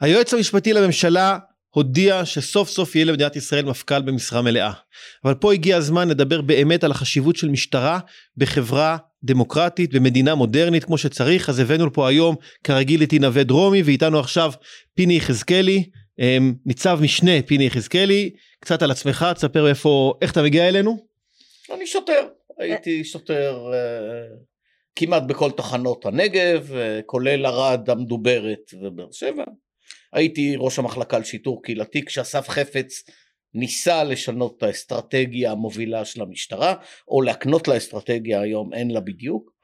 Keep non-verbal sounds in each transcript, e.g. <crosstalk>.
היועץ המשפטי לממשלה הודיע שסוף סוף יהיה למדינת ישראל מפכ"ל במשרה מלאה. אבל פה הגיע הזמן לדבר באמת על החשיבות של משטרה בחברה דמוקרטית, במדינה מודרנית כמו שצריך, אז הבאנו לפה היום כרגיל את עינווה דרומי ואיתנו עכשיו פיני יחזקאלי, אמ, ניצב משנה פיני יחזקאלי, קצת על עצמך, תספר איפה, איך אתה מגיע אלינו? אני שוטר, הייתי שוטר uh, כמעט בכל תחנות הנגב, uh, כולל ערד המדוברת ובאר שבע. הייתי ראש המחלקה לשיטור קהילתי כשאסף חפץ ניסה לשנות את האסטרטגיה המובילה של המשטרה, או להקנות לה אסטרטגיה, היום אין לה בדיוק.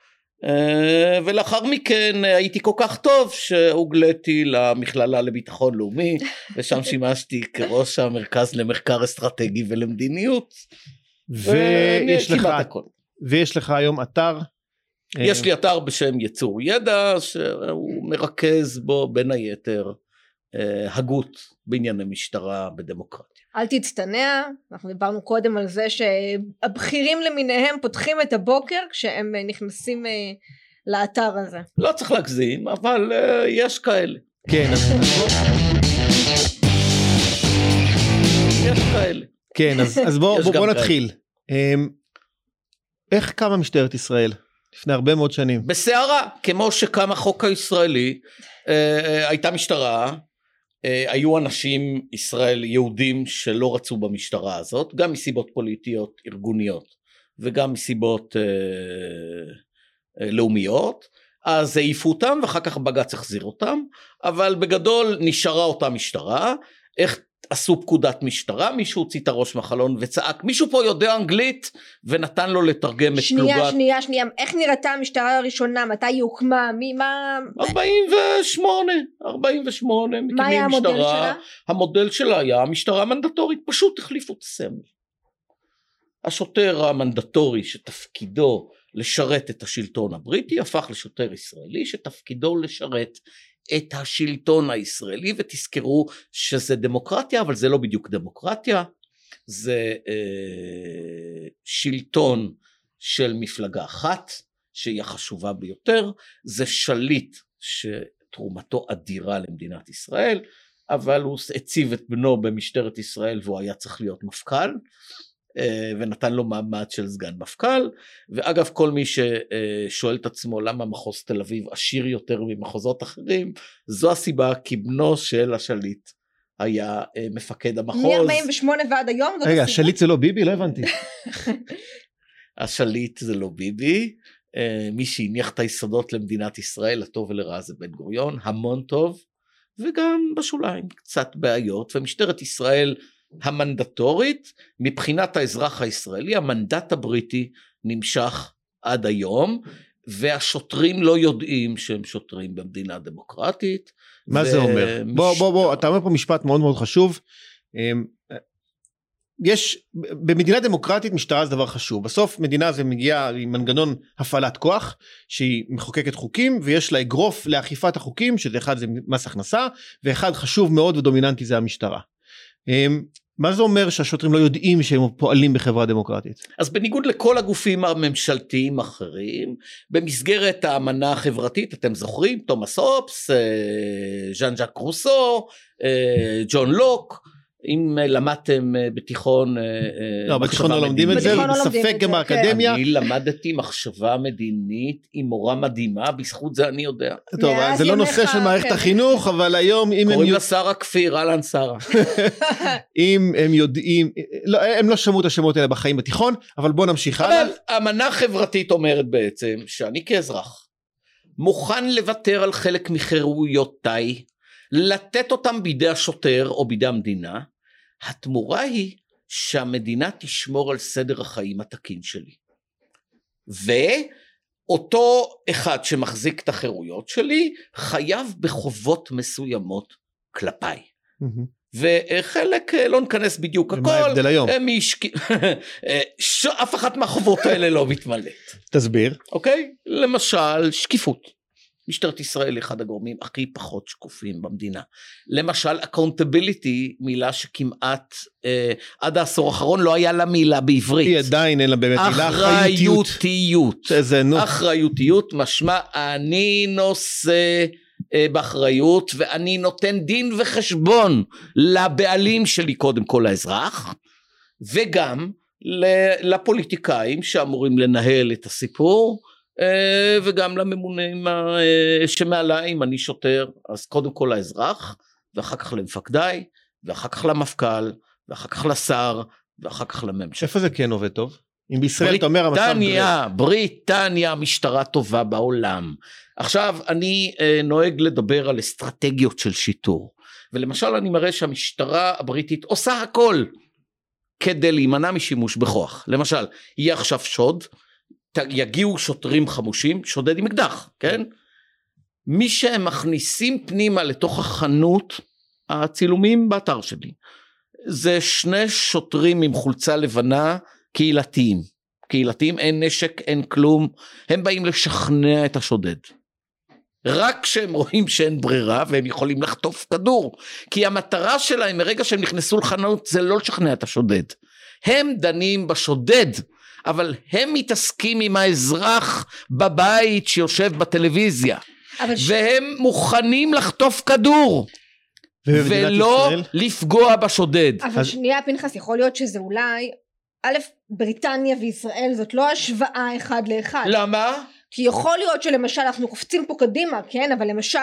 אה, ולאחר מכן הייתי כל כך טוב שהוגלתי למכללה לביטחון לאומי <laughs> ושם שימשתי כראש המרכז למחקר אסטרטגי ולמדיניות. ויש לך, ויש לך היום אתר יש לי אתר בשם יצור ידע שהוא מרכז בו בין היתר הגות בענייני משטרה בדמוקרטיה. אל תצטנע, אנחנו דיברנו קודם על זה שהבכירים למיניהם פותחים את הבוקר כשהם אה, נכנסים אה, לאתר הזה. לא צריך להגזים, אבל יש כאלה. כן, אז... <laughs> יש כאלה. כן, אז, אז בוא, בוא, בוא נתחיל. אמ, איך קמה משטרת ישראל? לפני הרבה מאוד שנים. בסערה, כמו שקם החוק הישראלי, אה, הייתה משטרה, אה, היו אנשים ישראל יהודים שלא רצו במשטרה הזאת גם מסיבות פוליטיות ארגוניות וגם מסיבות אה, אה, לאומיות. אז העיפו אותם ואחר כך בג"ץ החזיר אותם אבל בגדול נשארה אותה משטרה. איך עשו פקודת משטרה, מישהו הוציא את הראש מהחלון וצעק, מישהו פה יודע אנגלית ונתן לו לתרגם את פלוגת... שנייה, שנייה, שנייה, איך נראתה המשטרה הראשונה, מתי היא הוקמה, מי, מה... 48, 48, מה היה המודל שלה? המודל שלה היה משטרה מנדטורית, פשוט החליפו את הסמל. השוטר המנדטורי שתפקידו לשרת את השלטון הבריטי הפך לשוטר ישראלי שתפקידו לשרת את השלטון הישראלי ותזכרו שזה דמוקרטיה אבל זה לא בדיוק דמוקרטיה. זה אה, שלטון של מפלגה אחת שהיא החשובה ביותר. זה שליט שתרומתו אדירה למדינת ישראל אבל הוא הציב את בנו במשטרת ישראל והוא היה צריך להיות מפכ"ל ונתן לו מעמד של סגן מפכ"ל ואגב כל מי ששואל את עצמו למה מחוז תל אביב עשיר יותר ממחוזות אחרים זו הסיבה כי בנו של השליט היה אה, מפקד המחוז. מ-48 ועד היום? רגע השליט זה לא ביבי? לא הבנתי. <laughs> השליט זה לא ביבי אה, מי שהניח את היסודות למדינת ישראל לטוב ולרע זה בן גוריון המון טוב וגם בשוליים קצת בעיות ומשטרת ישראל המנדטורית מבחינת האזרח הישראלי המנדט הבריטי נמשך עד היום והשוטרים לא יודעים שהם שוטרים במדינה דמוקרטית. מה ו... זה אומר? מש... בוא בוא בוא אתה אומר פה משפט מאוד מאוד חשוב. אמ, יש במדינה דמוקרטית משטרה זה דבר חשוב בסוף מדינה זה מגיע עם מנגנון הפעלת כוח שהיא מחוקקת חוקים ויש לה אגרוף לאכיפת החוקים שזה אחד זה מס הכנסה ואחד חשוב מאוד ודומיננטי זה המשטרה. אמ, מה זה אומר שהשוטרים לא יודעים שהם פועלים בחברה דמוקרטית? אז בניגוד לכל הגופים הממשלתיים האחרים, במסגרת האמנה החברתית, אתם זוכרים, תומאס הופס, אה, ז'אן ז'אק רוסו, אה, ג'ון לוק, אם למדתם אה, בתיכון לא בתיכון לא לומדים את זה לא ספק גם באקדמיה אני למדתי מחשבה מדינית עם מורה מדהימה בזכות זה אני יודע. טוב זה לא נושא של מערכת כן. החינוך אבל היום אם הם קוראים לה שרה כפיר אהלן שרה. <laughs> אם הם יודעים לא, הם לא שמעו את השמות האלה בחיים בתיכון אבל בוא נמשיך הלאה. אמנה חברתית אומרת בעצם שאני כאזרח מוכן לוותר על חלק מחירויותיי לתת אותם בידי השוטר או בידי המדינה התמורה היא שהמדינה תשמור על סדר החיים התקין שלי. ואותו אחד שמחזיק את החירויות שלי חייב בחובות מסוימות כלפיי. וחלק אה, לא ניכנס בדיוק הכל. מה ההבדל היום? משק... <laughs> אה, אף אחת מהחובות האלה לא מתמלאת. תסביר. אוקיי? למשל שקיפות. משטרת ישראל היא אחד הגורמים הכי פחות שקופים במדינה. למשל accountability מילה שכמעט אה, עד העשור האחרון לא היה לה מילה בעברית. היא עדיין אין לה באמת מילה אחריותיות. איזה נו. אחריותיות משמע אני נושא אה, באחריות ואני נותן דין וחשבון לבעלים שלי קודם כל האזרח וגם לפוליטיקאים שאמורים לנהל את הסיפור וגם לממונים אה, שמעליי אם אני שוטר אז קודם כל לאזרח ואחר כך למפקדיי ואחר כך למפכ"ל ואחר כך לשר ואחר כך לממשלה. איפה זה כן עובד טוב? אם בישראל אתה אומר המצב... בריטניה, בריטניה משטרה טובה בעולם. עכשיו אני אה, נוהג לדבר על אסטרטגיות של שיטור ולמשל אני מראה שהמשטרה הבריטית עושה הכל כדי להימנע משימוש בכוח. למשל, יהיה עכשיו שוד, יגיעו שוטרים חמושים, שודד עם אקדח, כן? מי שהם מכניסים פנימה לתוך החנות, הצילומים באתר שלי, זה שני שוטרים עם חולצה לבנה קהילתיים. קהילתיים, אין נשק, אין כלום, הם באים לשכנע את השודד. רק כשהם רואים שאין ברירה והם יכולים לחטוף כדור. כי המטרה שלהם מרגע שהם נכנסו לחנות זה לא לשכנע את השודד. הם דנים בשודד, אבל הם מתעסקים עם האזרח בבית שיושב בטלוויזיה. ש... והם מוכנים לחטוף כדור. ולא ישראל? לפגוע בשודד. אבל אז... שנייה פנחס יכול להיות שזה אולי א' בריטניה וישראל זאת לא השוואה אחד לאחד. למה? כי יכול להיות שלמשל אנחנו קופצים פה קדימה כן אבל למשל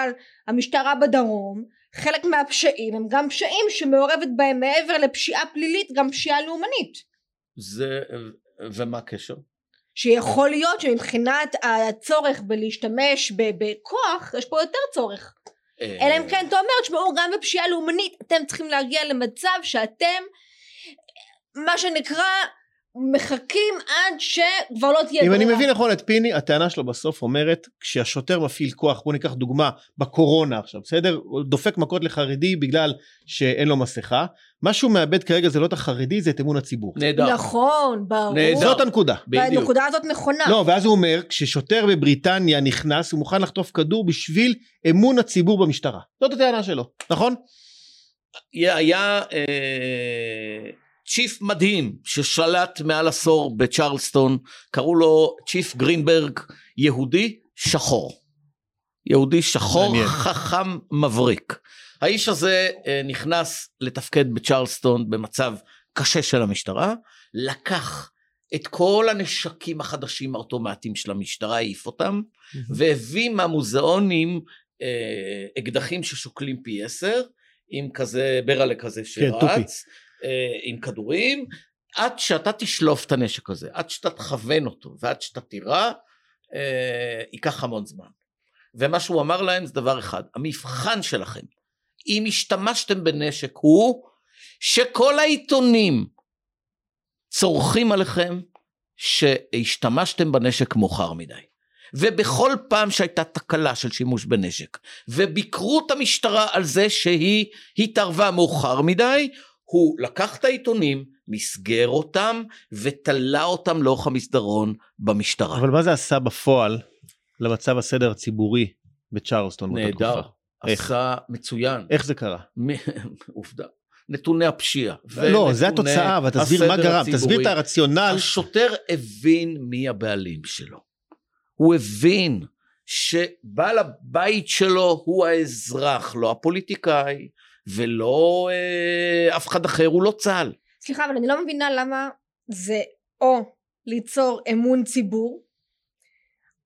המשטרה בדרום חלק מהפשעים הם גם פשעים שמעורבת בהם מעבר לפשיעה פלילית גם פשיעה לאומנית. זה ומה הקשר? שיכול להיות שמבחינת הצורך בלהשתמש בכוח יש פה יותר צורך. אה, אלא אם כן אתה אומר תשמעו גם בפשיעה לאומנית אתם צריכים להגיע למצב שאתם מה שנקרא מחכים עד שכבר לא תהיה אם אני מבין נכון את פיני הטענה שלו בסוף אומרת כשהשוטר מפעיל כוח בוא ניקח דוגמה בקורונה עכשיו בסדר הוא דופק מכות לחרדי בגלל שאין לו מסכה מה שהוא מאבד כרגע זה לא את החרדי זה את אמון הציבור. נהדר. נכון ברור. נהדר. זאת הנקודה. בדיוק. והנקודה הזאת נכונה. לא ואז הוא אומר כששוטר בבריטניה נכנס הוא מוכן לחטוף כדור בשביל אמון הציבור במשטרה. זאת הטענה שלו נכון? היה אה... צ'יף מדהים ששלט מעל עשור בצ'רלסטון, קראו לו צ'יף גרינברג, יהודי שחור. יהודי שחור, מעניין. חכם מבריק. האיש הזה אה, נכנס לתפקד בצ'רלסטון במצב קשה של המשטרה, לקח את כל הנשקים החדשים האוטומטיים של המשטרה, העיף אותם, והביא מהמוזיאונים אה, אקדחים ששוקלים פי עשר, עם כזה ברלה כזה כן, שרץ, כן, עם כדורים, עד שאתה תשלוף את הנשק הזה, עד שאתה תכוון אותו ועד שאתה תירה, אה, ייקח המון זמן. ומה שהוא אמר להם זה דבר אחד, המבחן שלכם, אם השתמשתם בנשק הוא שכל העיתונים צורכים עליכם שהשתמשתם בנשק מאוחר מדי. ובכל פעם שהייתה תקלה של שימוש בנשק וביקרו את המשטרה על זה שהיא התערבה מאוחר מדי הוא לקח את העיתונים, מסגר אותם ותלה אותם לאורך המסדרון במשטרה. אבל מה זה עשה בפועל למצב הסדר הציבורי בצ'רלסטון נהדר, עשה מצוין. איך זה קרה? <laughs> עובדה. נתוני הפשיעה. לא, זה התוצאה, אבל תסביר מה גרם, תסביר את הרציונל. השוטר הבין מי הבעלים שלו. הוא הבין שבעל הבית שלו הוא האזרח, לא הפוליטיקאי, ולא אה, אף אחד אחר, הוא לא צה"ל. סליחה, אבל אני לא מבינה למה זה או ליצור אמון ציבור,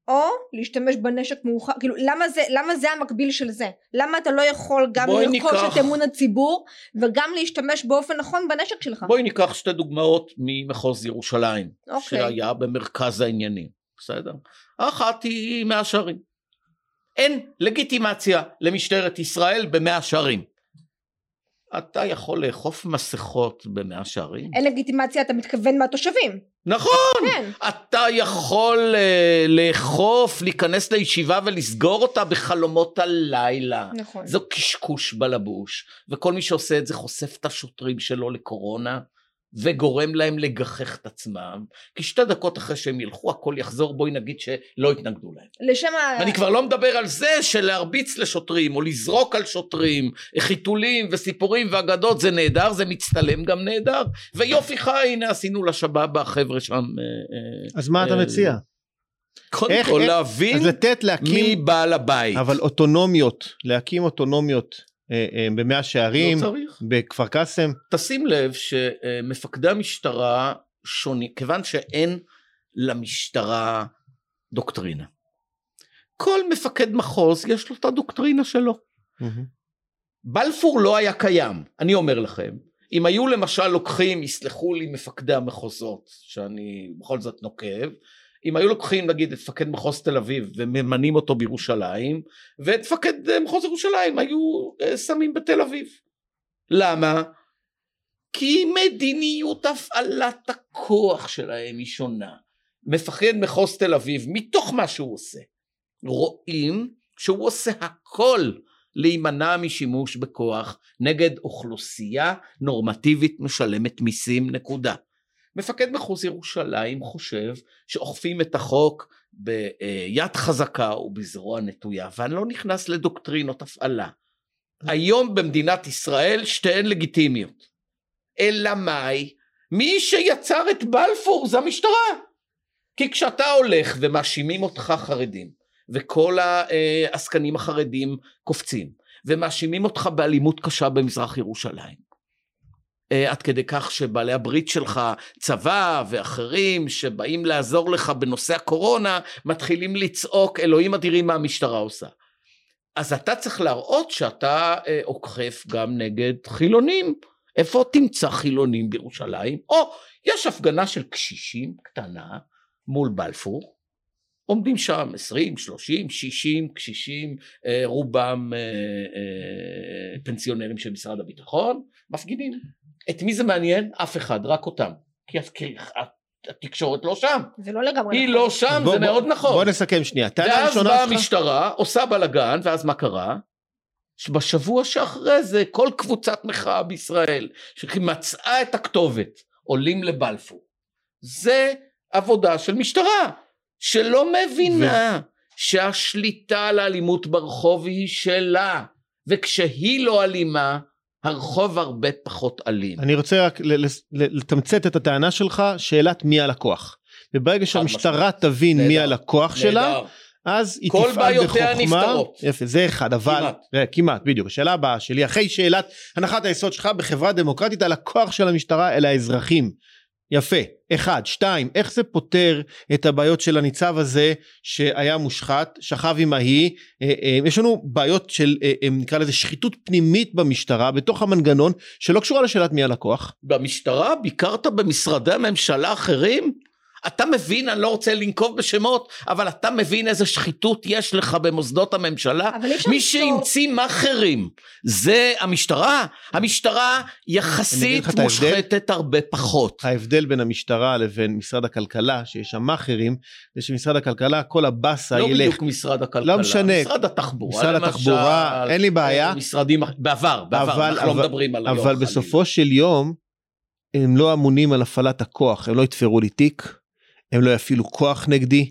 או להשתמש בנשק מאוחר, כאילו למה זה, למה זה המקביל של זה? למה אתה לא יכול גם לרכוש ניקח... את אמון הציבור וגם להשתמש באופן נכון בנשק שלך? בואי ניקח שתי דוגמאות ממחוז ירושלים, אוקיי. שהיה במרכז העניינים, בסדר? האחת היא מאה שערים. אין לגיטימציה למשטרת ישראל במאה שערים. אתה יכול לאכוף מסכות במאה שערים? אין לגיטימציה, אתה מתכוון מהתושבים. נכון! כן. אתה יכול uh, לאכוף, להיכנס לישיבה ולסגור אותה בחלומות הלילה. נכון. זו קשקוש בלבוש, וכל מי שעושה את זה חושף את השוטרים שלו לקורונה. וגורם להם לגחך את עצמם, כי שתי דקות אחרי שהם ילכו הכל יחזור, בואי נגיד שלא התנגדו להם. לשם ה... אני כבר לא מדבר על זה שלהרביץ לשוטרים, או לזרוק על שוטרים, חיתולים וסיפורים ואגדות, זה נהדר, זה מצטלם גם נהדר, ויופי חי, הנה עשינו לשבאב החבר'ה שם. אה, אז מה אתה אה, מציע? קודם כל להבין אז לתת להקים, מי בעל הבית. אבל אוטונומיות, להקים אוטונומיות אה, אה, במאה שערים, לא. בכפר קאסם. תשים לב שמפקדי המשטרה שונים, כיוון שאין למשטרה דוקטרינה. כל מפקד מחוז יש לו את הדוקטרינה שלו. בלפור לא היה קיים, אני אומר לכם. אם היו למשל לוקחים, יסלחו לי מפקדי המחוזות, שאני בכל זאת נוקב, אם היו לוקחים נגיד את מפקד מחוז תל אביב וממנים אותו בירושלים, ואת מפקד אה, מחוז ירושלים היו אה, שמים בתל אביב. למה? כי מדיניות הפעלת הכוח שלהם היא שונה. מפקד מחוז תל אביב, מתוך מה שהוא עושה, רואים שהוא עושה הכל להימנע משימוש בכוח נגד אוכלוסייה נורמטיבית משלמת מיסים נקודה. מפקד מחוז ירושלים חושב שאוכפים את החוק ביד חזקה ובזרוע נטויה ואני לא נכנס לדוקטרינות הפעלה. היום במדינת ישראל שתיהן לגיטימיות. אלא מאי? מי שיצר את בלפור זה המשטרה. כי כשאתה הולך ומאשימים אותך חרדים וכל העסקנים החרדים קופצים ומאשימים אותך באלימות קשה במזרח ירושלים עד כדי כך שבעלי הברית שלך, צבא ואחרים שבאים לעזור לך בנושא הקורונה, מתחילים לצעוק אלוהים אדירים מה המשטרה עושה. אז אתה צריך להראות שאתה אה, אוכף גם נגד חילונים. איפה תמצא חילונים בירושלים? או יש הפגנה של קשישים קטנה מול בלפור, עומדים שם 20, 30, 60 קשישים, אה, רובם פנסיונרים של משרד הביטחון, מפגינים. את מי זה מעניין? אף אחד, רק אותם. כי התקשורת לא שם. זה לא לגמרי היא נכון. לא שם, בוא, זה בוא, מאוד נכון. בוא נסכם שנייה. ואז באה המשטרה, עושה בלאגן, ואז מה קרה? שבשבוע שאחרי זה כל קבוצת מחאה בישראל שמצאה את הכתובת עולים לבלפור. זה עבודה של משטרה שלא מבינה ו... שהשליטה על האלימות ברחוב היא שלה וכשהיא לא אלימה הרחוב הרבה פחות אלים. אני רוצה רק לתמצת את הטענה שלך, שאלת מי הלקוח. וברגע שהמשטרה תבין נדע, מי הלקוח נדע. שלה, אז היא תפעל בחוכמה. כל בעיותיה נפתרות. יפה, זה אחד, אבל... כמעט. כמעט, בדיוק. השאלה הבאה שלי, אחרי שאלת הנחת היסוד שלך בחברה דמוקרטית, הלקוח של המשטרה אלה האזרחים. יפה, אחד, שתיים, איך זה פותר את הבעיות של הניצב הזה שהיה מושחת, שכב עם ההיא, אה, אה, יש לנו בעיות של אה, נקרא לזה שחיתות פנימית במשטרה בתוך המנגנון שלא קשורה לשאלת מי הלקוח. במשטרה ביקרת במשרדי הממשלה אחרים? אתה מבין, אני לא רוצה לנקוב בשמות, אבל אתה מבין איזה שחיתות יש לך במוסדות הממשלה? מי שהמציא מאכערים זה המשטרה. המשטרה יחסית מושחתת הרבה פחות. ההבדל בין המשטרה לבין משרד הכלכלה, שיש שם מאכערים, זה שמשרד הכלכלה כל הבאסה לא ילך. לא בדיוק משרד הכלכלה. לא משנה. משרד התחבורה משרד למשל. התחבורה, אין לי בעיה. אה, משרדים, בעבר, בעבר, אבל, אנחנו לא אבל, לא מדברים על היום. אבל בסופו של יום, הם לא אמונים על הפעלת הכוח, הם לא יתפרו לי תיק. הם לא יפעילו כוח נגדי.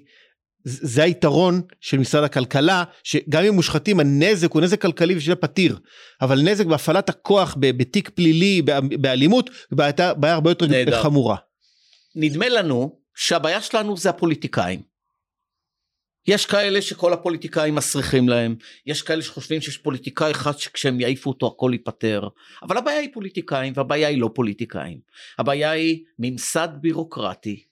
זה היתרון של משרד הכלכלה שגם אם מושחתים הנזק הוא נזק כלכלי ושזה פתיר אבל נזק בהפעלת הכוח בתיק פלילי באלימות בעיה, בעיה הרבה יותר נדע. חמורה. נדמה לנו שהבעיה שלנו זה הפוליטיקאים. יש כאלה שכל הפוליטיקאים מסריחים להם, יש כאלה שחושבים שיש פוליטיקאי אחד שכשהם יעיפו אותו הכל ייפתר, אבל הבעיה היא פוליטיקאים והבעיה היא לא פוליטיקאים. הבעיה היא ממסד בירוקרטי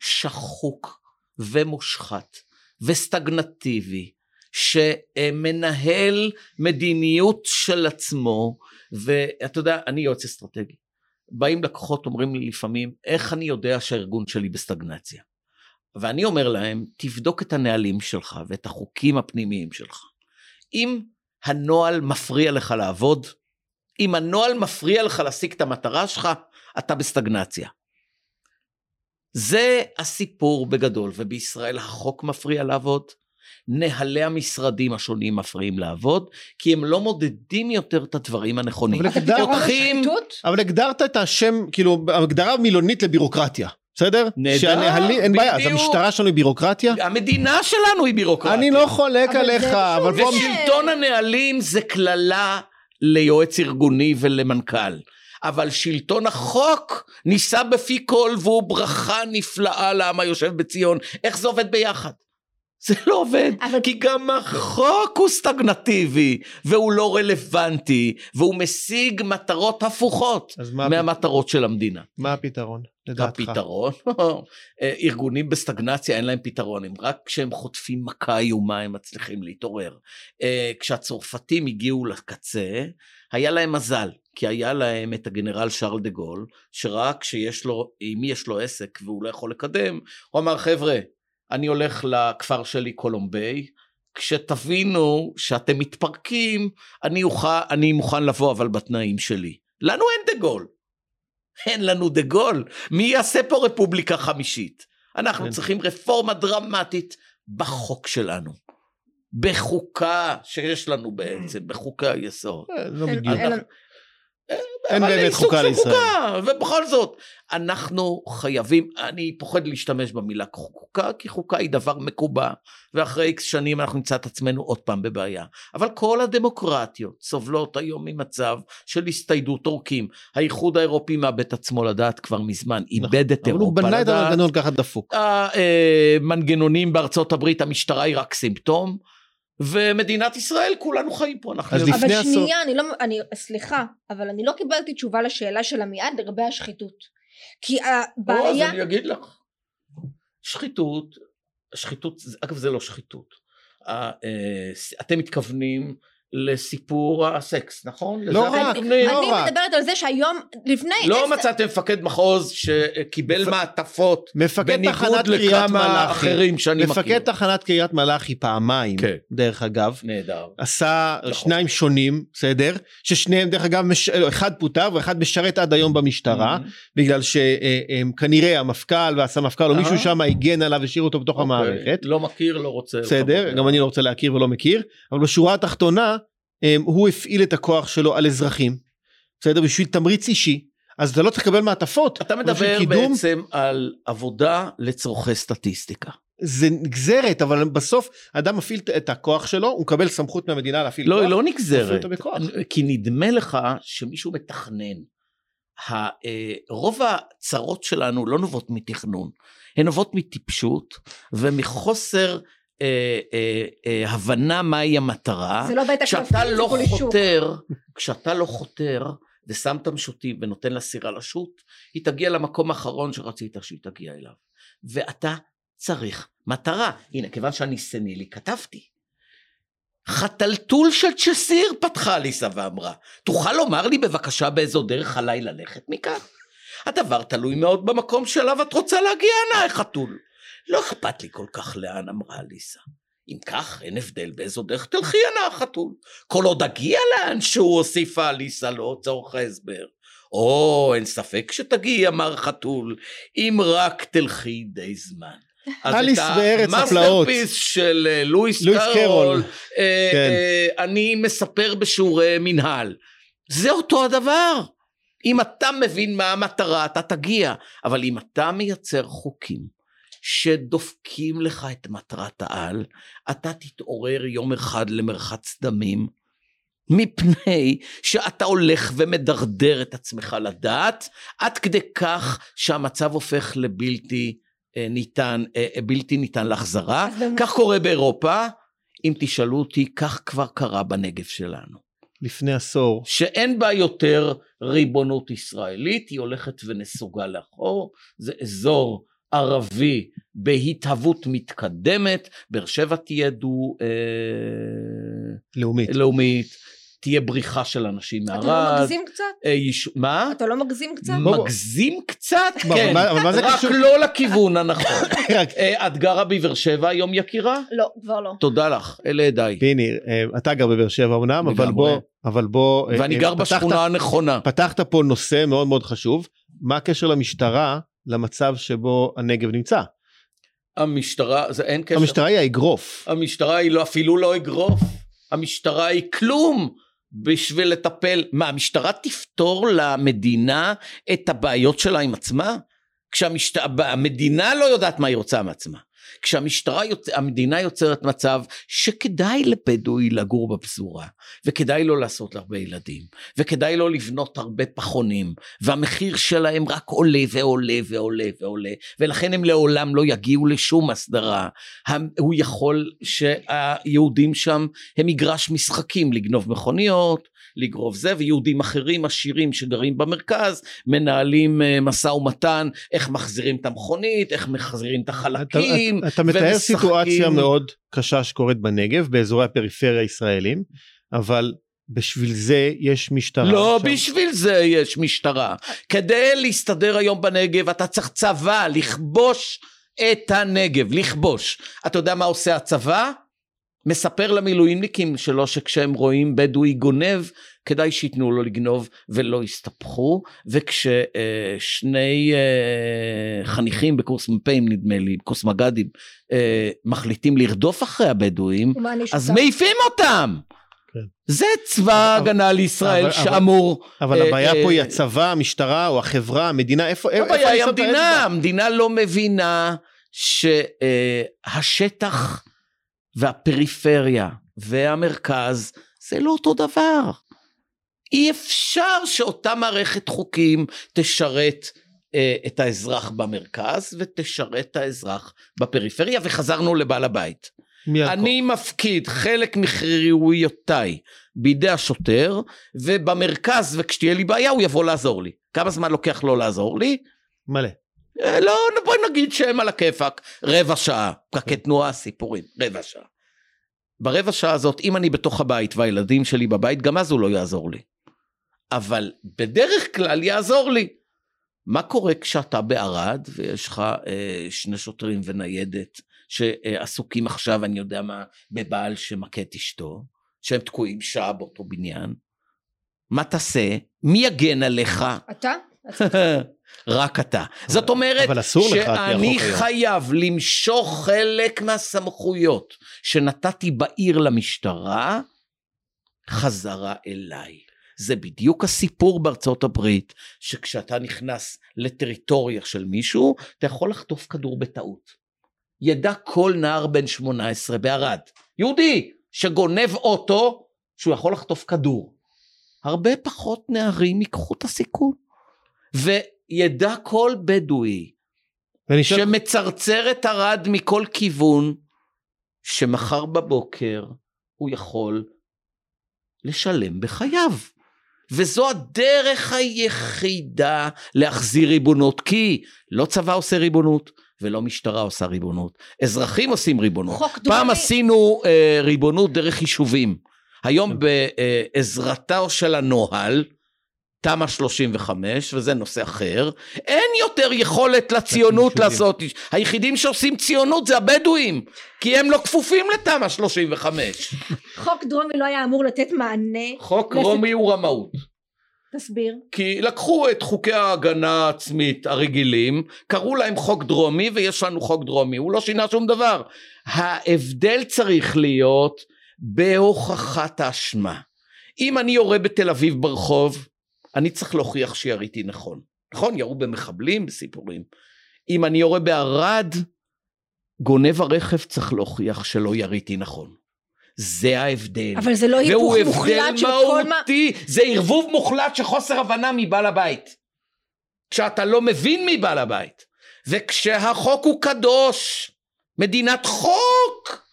שחוק ומושחת וסטגנטיבי שמנהל מדיניות של עצמו ואתה יודע אני יועץ אסטרטגי. באים לקוחות אומרים לי לפעמים איך אני יודע שהארגון שלי בסטגנציה? ואני אומר להם תבדוק את הנהלים שלך ואת החוקים הפנימיים שלך. אם הנוהל מפריע לך לעבוד אם הנוהל מפריע לך להשיג את המטרה שלך אתה בסטגנציה זה הסיפור בגדול, ובישראל החוק מפריע לעבוד, נהלי המשרדים השונים מפריעים לעבוד, כי הם לא מודדים יותר את הדברים הנכונים. אבל הגדרת, אבל הגדרת את השם, כאילו, הגדרה מילונית לבירוקרטיה. בסדר? נהדר, שהנהלים, אין בעיה, אז המשטרה שלנו היא בירוקרטיה? המדינה שלנו היא בירוקרטיה. אני לא חולק עליך, אבל פה... ושלטון הנהלים זה קללה ליועץ ארגוני ולמנכ"ל. אבל שלטון החוק נישא בפי כל והוא ברכה נפלאה לעם היושב בציון. איך זה עובד ביחד? זה לא עובד, אבל- כי גם החוק הוא סטגנטיבי, והוא לא רלוונטי, והוא משיג מטרות הפוכות מהמטרות של המדינה. מה הפתרון לדעתך? הפתרון, <laughs> אה, ארגונים בסטגנציה אין להם פתרון, הם רק כשהם חוטפים מכה איומה הם מצליחים להתעורר. אה, כשהצרפתים הגיעו לקצה, היה להם מזל, כי היה להם את הגנרל שרל דה גול, שרק כשיש לו, אם יש לו עסק והוא לא יכול לקדם, הוא אמר חבר'ה, אני הולך לכפר שלי קולומביי, כשתבינו שאתם מתפרקים, אני, אוכל, אני מוכן לבוא אבל בתנאים שלי. לנו אין דה גול. אין לנו דה גול. מי יעשה פה רפובליקה חמישית? אנחנו כן. צריכים רפורמה דרמטית בחוק שלנו. בחוקה שיש לנו בעצם, בחוקי היסוד. אה, לא אין- בדיוק. אין באמת חוקה לישראל. חוקה, ובכל זאת, אנחנו חייבים, אני פוחד להשתמש במילה חוקה, כי חוקה היא דבר מקובע, ואחרי איקס שנים אנחנו נמצא את עצמנו עוד פעם בבעיה. אבל כל הדמוקרטיות סובלות היום ממצב של הסתיידות עורקים. האיחוד האירופי מאבד את עצמו לדעת כבר מזמן, איבד את נכון. אבל הוא אירופה בנה את לדעת. המנגנון ככה דפוק. המנגנונים בארצות הברית, המשטרה היא רק סימפטום, ומדינת ישראל, כולנו חיים פה, אנחנו אז. לפני אבל עשור- שנייה, אני לא, אני, סליחה, אבל אני לא קיבלתי תשובה לשאלה של עמיעד לגבי השחיתות. כי או, אז הבעיה, אני אגיד לך. שחיתות, שחיתות, אגב זה לא שחיתות. אה, אתם מתכוונים לסיפור הסקס, נכון? לא רק? לא אני רק. מדברת על זה שהיום, לפני לא עשר- מצאתם מפקד מחוז שקיבל מפ- מעטפות מפקד בניגוד לכמה מלאכי. אחרים שאני מכיר. מפקד תחנת קריית מלאכי פעמיים, כן. דרך אגב. נהדר. עשה נכון. שניים שונים, בסדר? ששניהם דרך אגב, מש... לא, אחד פוטר ואחד משרת עד היום במשטרה, בגלל שכנראה המפכ"ל והסמפכ"ל או אה. מישהו שם הגן עליו והשאיר אותו בתוך אוקיי. המערכת. לא מכיר, לא רוצה. בסדר, גם אני לא רוצה להכיר ולא מכיר, אבל בשורה התחתונה הוא הפעיל את הכוח שלו על אזרחים, בסדר? בשביל תמריץ אישי, אז אתה לא צריך לקבל מעטפות. אתה מדבר קידום, בעצם על עבודה לצורכי סטטיסטיקה. זה נגזרת, אבל בסוף אדם מפעיל את הכוח שלו, הוא מקבל סמכות מהמדינה להפעיל לא, כוח. היא לא נגזרת. כי נדמה לך שמישהו מתכנן. אה, רוב הצרות שלנו לא נובעות מתכנון, הן נובעות מטיפשות ומחוסר אה, אה, אה, הבנה מהי המטרה. זה לא בית כשאתה לא. חותר, כשאתה לא חותר ושם את המשוטים ונותן לה סירה לשוט, היא תגיע למקום האחרון שרצית שהיא תגיע אליו. ואתה צריך מטרה. הנה, כיוון שאני סנילי, כתבתי. חתלתול של צ'סיר פתחה ליסה ואמרה, תוכל לומר לי בבקשה באיזו דרך עליי ללכת מכאן? הדבר תלוי מאוד במקום שאליו את רוצה להגיע, נאה חתול. לא אכפת לי כל כך לאן, אמרה ליסה. אם כך, אין הבדל באיזו דרך תלכי, הנאה חתול. כל עוד אגיע לאן שהוא הוסיפה ליסה לא צורך ההסבר. או, אין ספק שתגיעי, אמר חתול, אם רק תלכי די זמן. אז אליס את בארץ הפלאות. ה masterpiece של אה, לואיס לואיס קרול, קרול. אה, כן. אה, אני מספר בשיעורי מנהל. זה אותו הדבר. אם אתה מבין מה המטרה, אתה תגיע. אבל אם אתה מייצר חוקים שדופקים לך את מטרת העל, אתה תתעורר יום אחד למרחץ דמים, מפני שאתה הולך ומדרדר את עצמך לדעת, עד כדי כך שהמצב הופך לבלתי אה, ניתן, אה, אה, בלתי ניתן להחזרה. כך קורה באירופה. אם תשאלו אותי, כך כבר קרה בנגב שלנו. לפני עשור, שאין בה יותר ריבונות ישראלית, היא הולכת ונסוגה לאחור, זה אזור ערבי בהתהוות מתקדמת, באר שבע תהיה דו אה, לאומית. לאומית, תהיה בריחה של אנשים אתה לא מערד. מגזים קצת? אה, יש... מה? אתה לא מגזים קצת? בוא, בוא. מגזים קצת? כן, אבל מה- אבל מה זה רק קשור? לא לכיוון הנכון. <laughs> רק, אה, את גרה בבאר שבע היום יקירה? לא, כבר לא. תודה לך, אלה ידיי. פיני, אה, אתה גר בבאר שבע אמנם, אבל. בוא, אבל בוא, אה, ואני אה, גר פתחת- בשכונה הנכונה. פתחת פה נושא מאוד מאוד חשוב, מה הקשר למשטרה למצב שבו הנגב נמצא? המשטרה, זה אין קשר. המשטרה היא האגרוף. המשטרה היא לא, אפילו לא אגרוף. המשטרה היא כלום בשביל לטפל. מה, המשטרה תפתור למדינה את הבעיות שלה עם עצמה? כשהמדינה לא יודעת מה היא רוצה מעצמה. כשהמשטרה, יוצ... המדינה יוצרת מצב שכדאי לבדואי לגור בפזורה, וכדאי לו לעשות הרבה ילדים, וכדאי לו לבנות הרבה פחונים, והמחיר שלהם רק עולה ועולה ועולה ועולה, ולכן הם לעולם לא יגיעו לשום הסדרה. הוא יכול שהיהודים שם הם מגרש משחקים, לגנוב מכוניות, לגרוב זה, ויהודים אחרים עשירים שגרים במרכז מנהלים uh, משא ומתן איך מחזירים את המכונית, איך מחזירים את החלקים. אתה, אתה, אתה מתאר סיטואציה מאוד קשה שקורית בנגב באזורי הפריפריה הישראלים, אבל בשביל זה יש משטרה. לא שם. בשביל זה יש משטרה. כדי להסתדר היום בנגב אתה צריך צבא, לכבוש את הנגב, לכבוש. אתה יודע מה עושה הצבא? מספר למילואימניקים שלו שכשהם רואים בדואי גונב כדאי שייתנו לו לגנוב ולא יסתבכו. וכששני אה, חניכים בקורס מ"פים נדמה לי קורס מג"דים אה, מחליטים לרדוף אחרי הבדואים אז מעיפים אותם! כן. זה צבא הגנה לישראל אבל, שאמור אבל אה, הבעיה פה היא הצבא המשטרה או החברה המדינה איפה איפה הבעיה היא המדינה. המדינה לא מבינה שהשטח והפריפריה והמרכז זה לא אותו דבר. אי אפשר שאותה מערכת חוקים תשרת אה, את האזרח במרכז ותשרת את האזרח בפריפריה וחזרנו לבעל הבית. אני מפקיד חלק מחירויותיי בידי השוטר ובמרכז וכשתהיה לי בעיה הוא יבוא לעזור לי. כמה זמן לוקח לו לעזור לי? מלא. אה, לא, בואי נגיד שהם על הכיפאק, רבע שעה, פקקי תנועה, סיפורים, רבע שעה. ברבע שעה הזאת, אם אני בתוך הבית והילדים שלי בבית, גם אז הוא לא יעזור לי. אבל בדרך כלל יעזור לי. מה קורה כשאתה בערד ויש לך אה, שני שוטרים וניידת שעסוקים עכשיו, אני יודע מה, בבעל שמכה את אשתו, שהם תקועים שעה באותו בניין? מה תעשה? מי יגן עליך? אתה? רק אתה. זאת אומרת שאני חייב למשוך חלק מהסמכויות שנתתי בעיר למשטרה חזרה אליי. זה בדיוק הסיפור בארצות הברית, שכשאתה נכנס לטריטוריה של מישהו, אתה יכול לחטוף כדור בטעות. ידע כל נער בן 18 בערד, יהודי, שגונב אוטו, שהוא יכול לחטוף כדור. הרבה פחות נערים ייקחו את הסיכון. וידע כל בדואי שואל... שמצרצר את ערד מכל כיוון, שמחר בבוקר הוא יכול לשלם בחייו. וזו הדרך היחידה להחזיר ריבונות, כי לא צבא עושה ריבונות ולא משטרה עושה ריבונות, אזרחים עושים ריבונות. פעם עשינו אה, ריבונות דרך יישובים, היום כן. בעזרתו של הנוהל, תמ"א 35 וזה נושא אחר אין יותר יכולת לציונות לעשות. היחידים שעושים ציונות זה הבדואים כי הם לא כפופים לתמ"א 35 <laughs> חוק דרומי לא היה אמור לתת מענה חוק דרומי הוא רמאות. תסביר. כי לקחו את חוקי ההגנה העצמית הרגילים קראו להם חוק דרומי ויש לנו חוק דרומי הוא לא שינה שום דבר. ההבדל צריך להיות בהוכחת האשמה. אם אני יורה בתל אביב ברחוב אני צריך להוכיח שיריתי נכון. נכון, ירו במחבלים, בסיפורים. אם אני יורה בערד, גונב הרכב צריך להוכיח שלא יריתי נכון. זה ההבדל. אבל זה לא היפוך מוחלט של כל מה... זה ערבוב מוחלט של חוסר הבנה מבעל הבית. כשאתה לא מבין מבעל הבית. וכשהחוק הוא קדוש, מדינת חוק,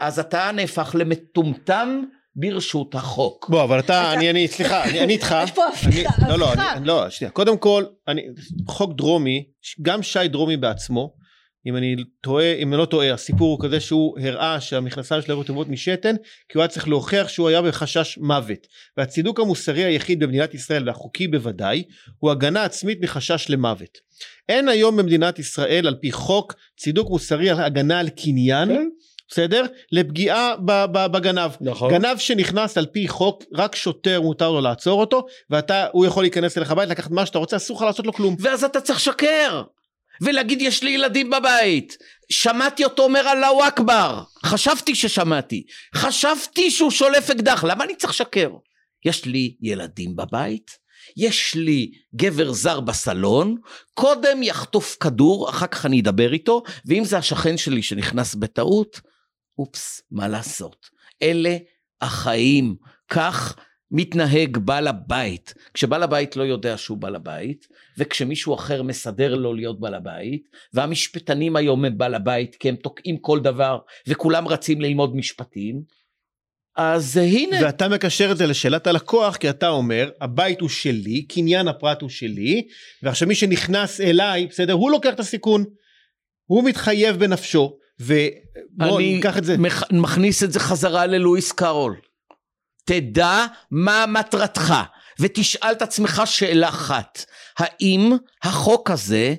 אז אתה נהפך למטומטם ברשות החוק. בוא אבל אתה אני אני סליחה אני איתך. יש פה הפיכה. לא לא לא שנייה קודם כל אני חוק דרומי גם שי דרומי בעצמו אם אני טועה אם אני לא טועה הסיפור הוא כזה שהוא הראה שהמכנסיים שלו היו טובות משתן כי הוא היה צריך להוכיח שהוא היה בחשש מוות והצידוק המוסרי היחיד במדינת ישראל והחוקי בוודאי הוא הגנה עצמית מחשש למוות. אין היום במדינת ישראל על פי חוק צידוק מוסרי על הגנה על קניין. כן. בסדר? לפגיעה בגנב. נכון. גנב שנכנס על פי חוק, רק שוטר מותר לו לעצור אותו, ואתה, הוא יכול להיכנס אליך הבית, לקחת מה שאתה רוצה, אסור לך לעשות לו כלום. ואז אתה צריך לשקר. ולהגיד יש לי ילדים בבית. שמעתי אותו אומר אללהו אכבר. חשבתי ששמעתי. חשבתי שהוא שולף אקדח. למה אני צריך לשקר? יש לי ילדים בבית, יש לי גבר זר בסלון, קודם יחטוף כדור, אחר כך אני אדבר איתו, ואם זה השכן שלי שנכנס בטעות, אופס, מה לעשות? אלה החיים, כך מתנהג בעל הבית. כשבעל הבית לא יודע שהוא בעל הבית, וכשמישהו אחר מסדר לו להיות בעל הבית, והמשפטנים היום הם בעל הבית כי הם תוקעים כל דבר, וכולם רצים ללמוד משפטים, אז הנה. ואתה מקשר את זה לשאלת הלקוח כי אתה אומר הבית הוא שלי קניין הפרט הוא שלי ועכשיו מי שנכנס אליי בסדר הוא לוקח את הסיכון. הוא מתחייב בנפשו ובוא ניקח את זה. אני מכניס את זה חזרה ללואיס קארול. תדע מה מטרתך ותשאל את עצמך שאלה אחת האם החוק הזה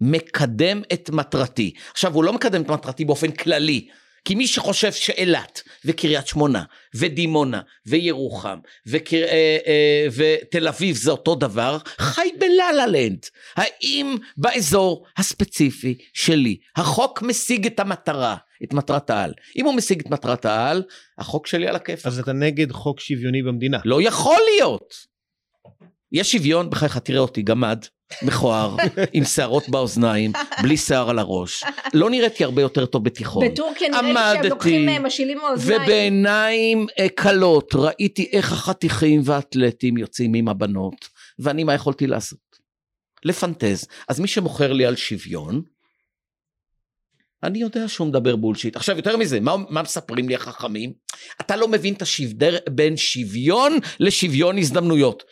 מקדם את מטרתי עכשיו הוא לא מקדם את מטרתי באופן כללי כי מי שחושב שאילת וקריית שמונה ודימונה וירוחם וקר... אה, אה, ותל אביב זה אותו דבר, חי בלה לנד. האם באזור הספציפי שלי החוק משיג את המטרה, את מטרת העל? אם הוא משיג את מטרת העל, החוק שלי על הכיף. אז אתה נגד חוק שוויוני במדינה. לא יכול להיות. יש שוויון, בחייך תראה אותי, גמד. מכוער, <laughs> עם שערות באוזניים, בלי שיער על הראש. לא נראיתי הרבה יותר טוב בתיכון. בטורקיה נראה לי שהם לוקחים אה, משילים מהאוזניים. ובעיניים אה, כלות ראיתי איך החתיכים והאתלטים יוצאים עם הבנות, ואני מה יכולתי לעשות? לפנטז. אז מי שמוכר לי על שוויון, אני יודע שהוא מדבר בולשיט. עכשיו יותר מזה, מה, מה מספרים לי החכמים? אתה לא מבין את השבדר בין שוויון לשוויון הזדמנויות.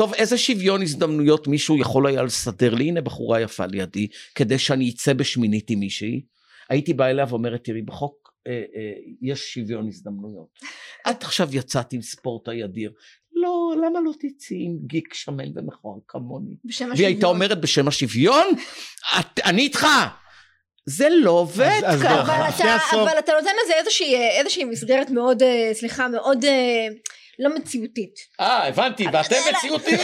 טוב, איזה שוויון הזדמנויות מישהו יכול היה לסדר לי? הנה בחורה יפה לידי, כדי שאני אצא בשמינית עם מישהי. הייתי בא אליה ואומרת, תראי, בחוק אה, אה, יש שוויון הזדמנויות. את עכשיו יצאת עם ספורטאי אדיר. לא, למה לא תצאי עם גיק שמן ומכוער כמוני? בשם השוויון. והיא הייתה אומרת, בשם השוויון? את, אני איתך! זה לא עובד ככה. אבל, אבל אתה נותן לזה איזושהי, איזושהי מסגרת מאוד, אה, סליחה, מאוד... לא מציאותית. אה, הבנתי, ואתם מציאותיים?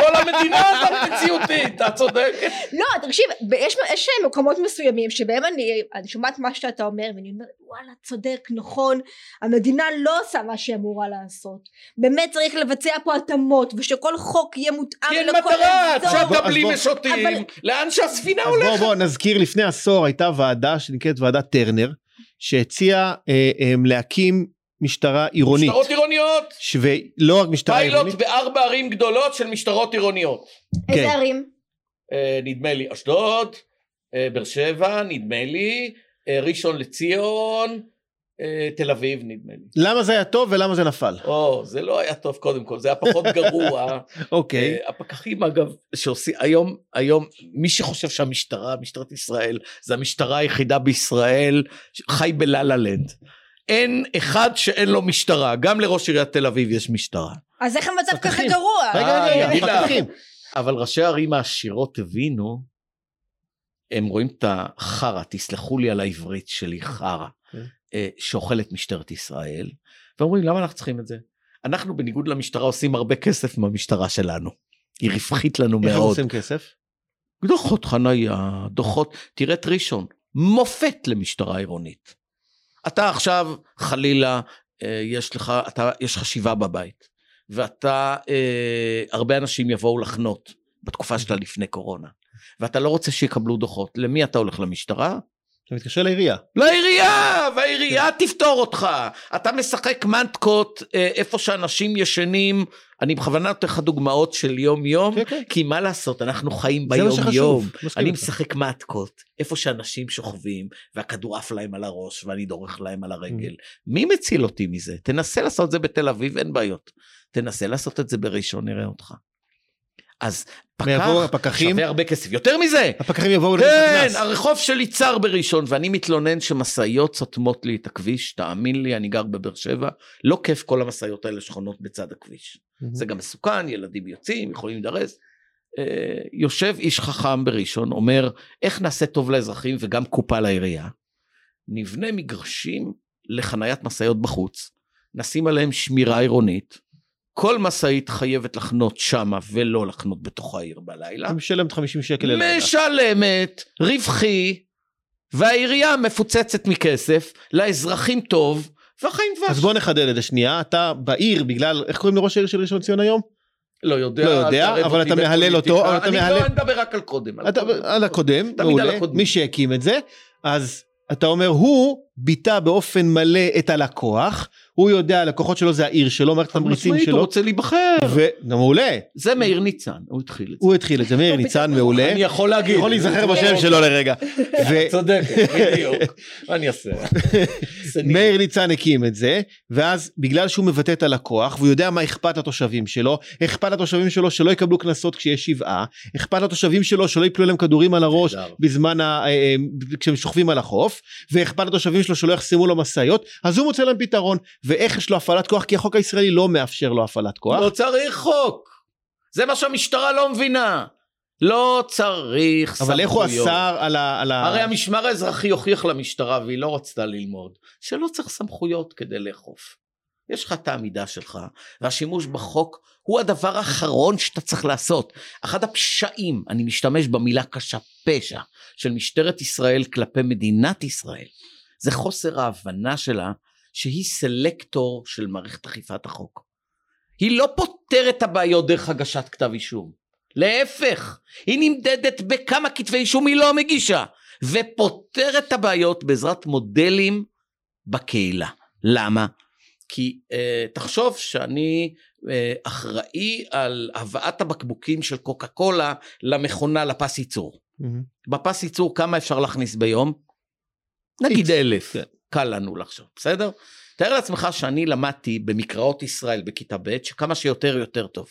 כל המדינה הזאת מציאותית, אתה צודק. לא, תקשיב, יש, יש מקומות מסוימים שבהם אני, אני שומעת מה שאתה אומר, ואני אומרת, וואלה, צודק, נכון, המדינה לא עושה מה שהיא אמורה לעשות. באמת צריך לבצע פה התאמות, ושכל חוק יהיה מותאם לכל. כי אין מטרה, שטה בלי ושותים, לאן שהספינה הולכת. בוא, בוא, נזכיר, לפני עשור הייתה ועדה שנקראת ועדת טרנר, שהציעה אה, אה, להקים משטרה עירונית. משטרות עירוניות. ולא רק משטרה פיילוט עירונית. פיילוט בארבע ערים גדולות של משטרות עירוניות. איזה כן. ערים? אה, נדמה לי אשדוד, אה, באר שבע, נדמה לי, אה, ראשון לציון, אה, תל אביב נדמה לי. למה זה היה טוב ולמה זה נפל? או, זה לא היה טוב קודם כל, זה היה פחות גרוע. <laughs> אוקיי. אה, הפקחים אגב, שעושים, היום, היום, מי שחושב שהמשטרה, משטרת ישראל, זה המשטרה היחידה בישראל, חי בלה לה לנד. אין אחד שאין לו משטרה, גם לראש עיריית תל אביב יש משטרה. אז איך המצב ככה גרוע? רגע, רגע, רגע, אבל ראשי הערים העשירות הבינו, הם רואים את החרא, תסלחו לי על העברית שלי, חרא, כן. אה, שאוכלת משטרת ישראל, ואומרים למה אנחנו צריכים את זה? אנחנו בניגוד למשטרה עושים הרבה כסף מהמשטרה שלנו. היא רווחית לנו מאוד. איך עושים כסף? דוחות חנייה, דוחות, תראה את ראשון, מופת למשטרה עירונית. אתה עכשיו חלילה אה, יש לך אתה יש חשיבה בבית ואתה אה, הרבה אנשים יבואו לחנות בתקופה שלה לפני קורונה ואתה לא רוצה שיקבלו דוחות. למי אתה הולך? למשטרה אתה מתקשר לעירייה. לעירייה, והעירייה תפתור אותך. אתה משחק מנטקות אה, איפה שאנשים ישנים. אני בכוונה נותן לך דוגמאות של יום יום, כן, כן. כי מה לעשות, אנחנו חיים ביום יום. אני משחק מטקות, איפה שאנשים שוכבים, והכדור עף להם על הראש, ואני דורך להם על הרגל. Mm. מי מציל אותי מזה? תנסה לעשות את זה בתל אביב, אין בעיות. תנסה לעשות את זה בראשון, נראה אותך. אז פקח שווה הרבה כסף. יותר מזה! הפקחים יבואו כן, הרחוב שלי צר בראשון, ואני מתלונן שמשאיות סותמות לי את הכביש, תאמין לי, אני גר בבאר שבע, לא כיף כל המשאיות האלה שכונות בצד הכביש. זה גם מסוכן, ילדים יוצאים, יכולים להידרס. אה, יושב איש חכם בראשון, אומר, איך נעשה טוב לאזרחים וגם קופה לעירייה? נבנה מגרשים לחניית משאיות בחוץ, נשים עליהם שמירה עירונית, כל משאית חייבת לחנות שמה ולא לחנות בתוך העיר בלילה. משלמת 50 שקל ללילה. משלמת, רווחי, והעירייה מפוצצת מכסף, לאזרחים טוב, והחיים דבש. אז בוא נחדד את זה שנייה, אתה בעיר בגלל, איך קוראים לראש העיר של ראשון לציון היום? לא יודע, לא יודע, תערב אבל אתה מהלל אותו. אבל אתה אני מהלל- לא מדבר רק על קודם. על אתה, קודם. על הקודם, תמיד על מעולה, הקודמים. מי שהקים את זה, אז אתה אומר הוא ביטא באופן מלא את הלקוח, הוא יודע הלקוחות שלו זה העיר שלו, מערכת התמריצים משמעית, הוא שלו, רוצה להיבחר. ומעולה, זה מאיר ניצן, הוא התחיל את זה. הוא התחיל את זה, מאיר ניצן מעולה, אני יכול להגיד. יכול להיזכר בשם שלו לרגע, <laughs> צודק, בדיוק. מה אני אעשה? <laughs> מאיר ניצן הקים את זה, ואז בגלל שהוא מבטא את הלקוח, והוא יודע מה אכפת לתושבים שלו, אכפת לתושבים שלו שלא יקבלו קנסות כשיש שבעה, אכפת לתושבים שלו שלא יפלו להם כדורים על הראש. בזמן, ה, אה, אה, כשהם שוכבים על החוף, ואכפת לתושבים שלו שלא יחסמו לו משאיות, אז הוא מוצא להם פתרון, ואיך יש לו הפעלת כוח? כי החוק הישראלי לא מאפשר לו הפעלת כוח. לא צריך חוק. זה מה שהמשטרה לא מבינה. לא צריך סמכויות. אבל איך הוא אסר על ה... על ה... הרי המשמר האזרחי הוכיח למשטרה והיא לא רצתה ללמוד שלא צריך סמכויות כדי לאכוף. יש לך את העמידה שלך והשימוש בחוק הוא הדבר האחרון שאתה צריך לעשות. אחד הפשעים, אני משתמש במילה קשה פשע, של משטרת ישראל כלפי מדינת ישראל, זה חוסר ההבנה שלה שהיא סלקטור של מערכת אכיפת החוק. היא לא פותרת הבעיות דרך הגשת כתב אישום. להפך, היא נמדדת בכמה כתבי אישום היא לא מגישה, ופותרת את הבעיות בעזרת מודלים בקהילה. למה? כי אה, תחשוב שאני אה, אחראי על הבאת הבקבוקים של קוקה קולה למכונה לפס ייצור. מהמם. בפס ייצור כמה אפשר להכניס ביום? נגיד אלף. קל לנו לחשוב, בסדר? תאר לעצמך שאני למדתי במקראות ישראל בכיתה ב' שכמה שיותר יותר טוב.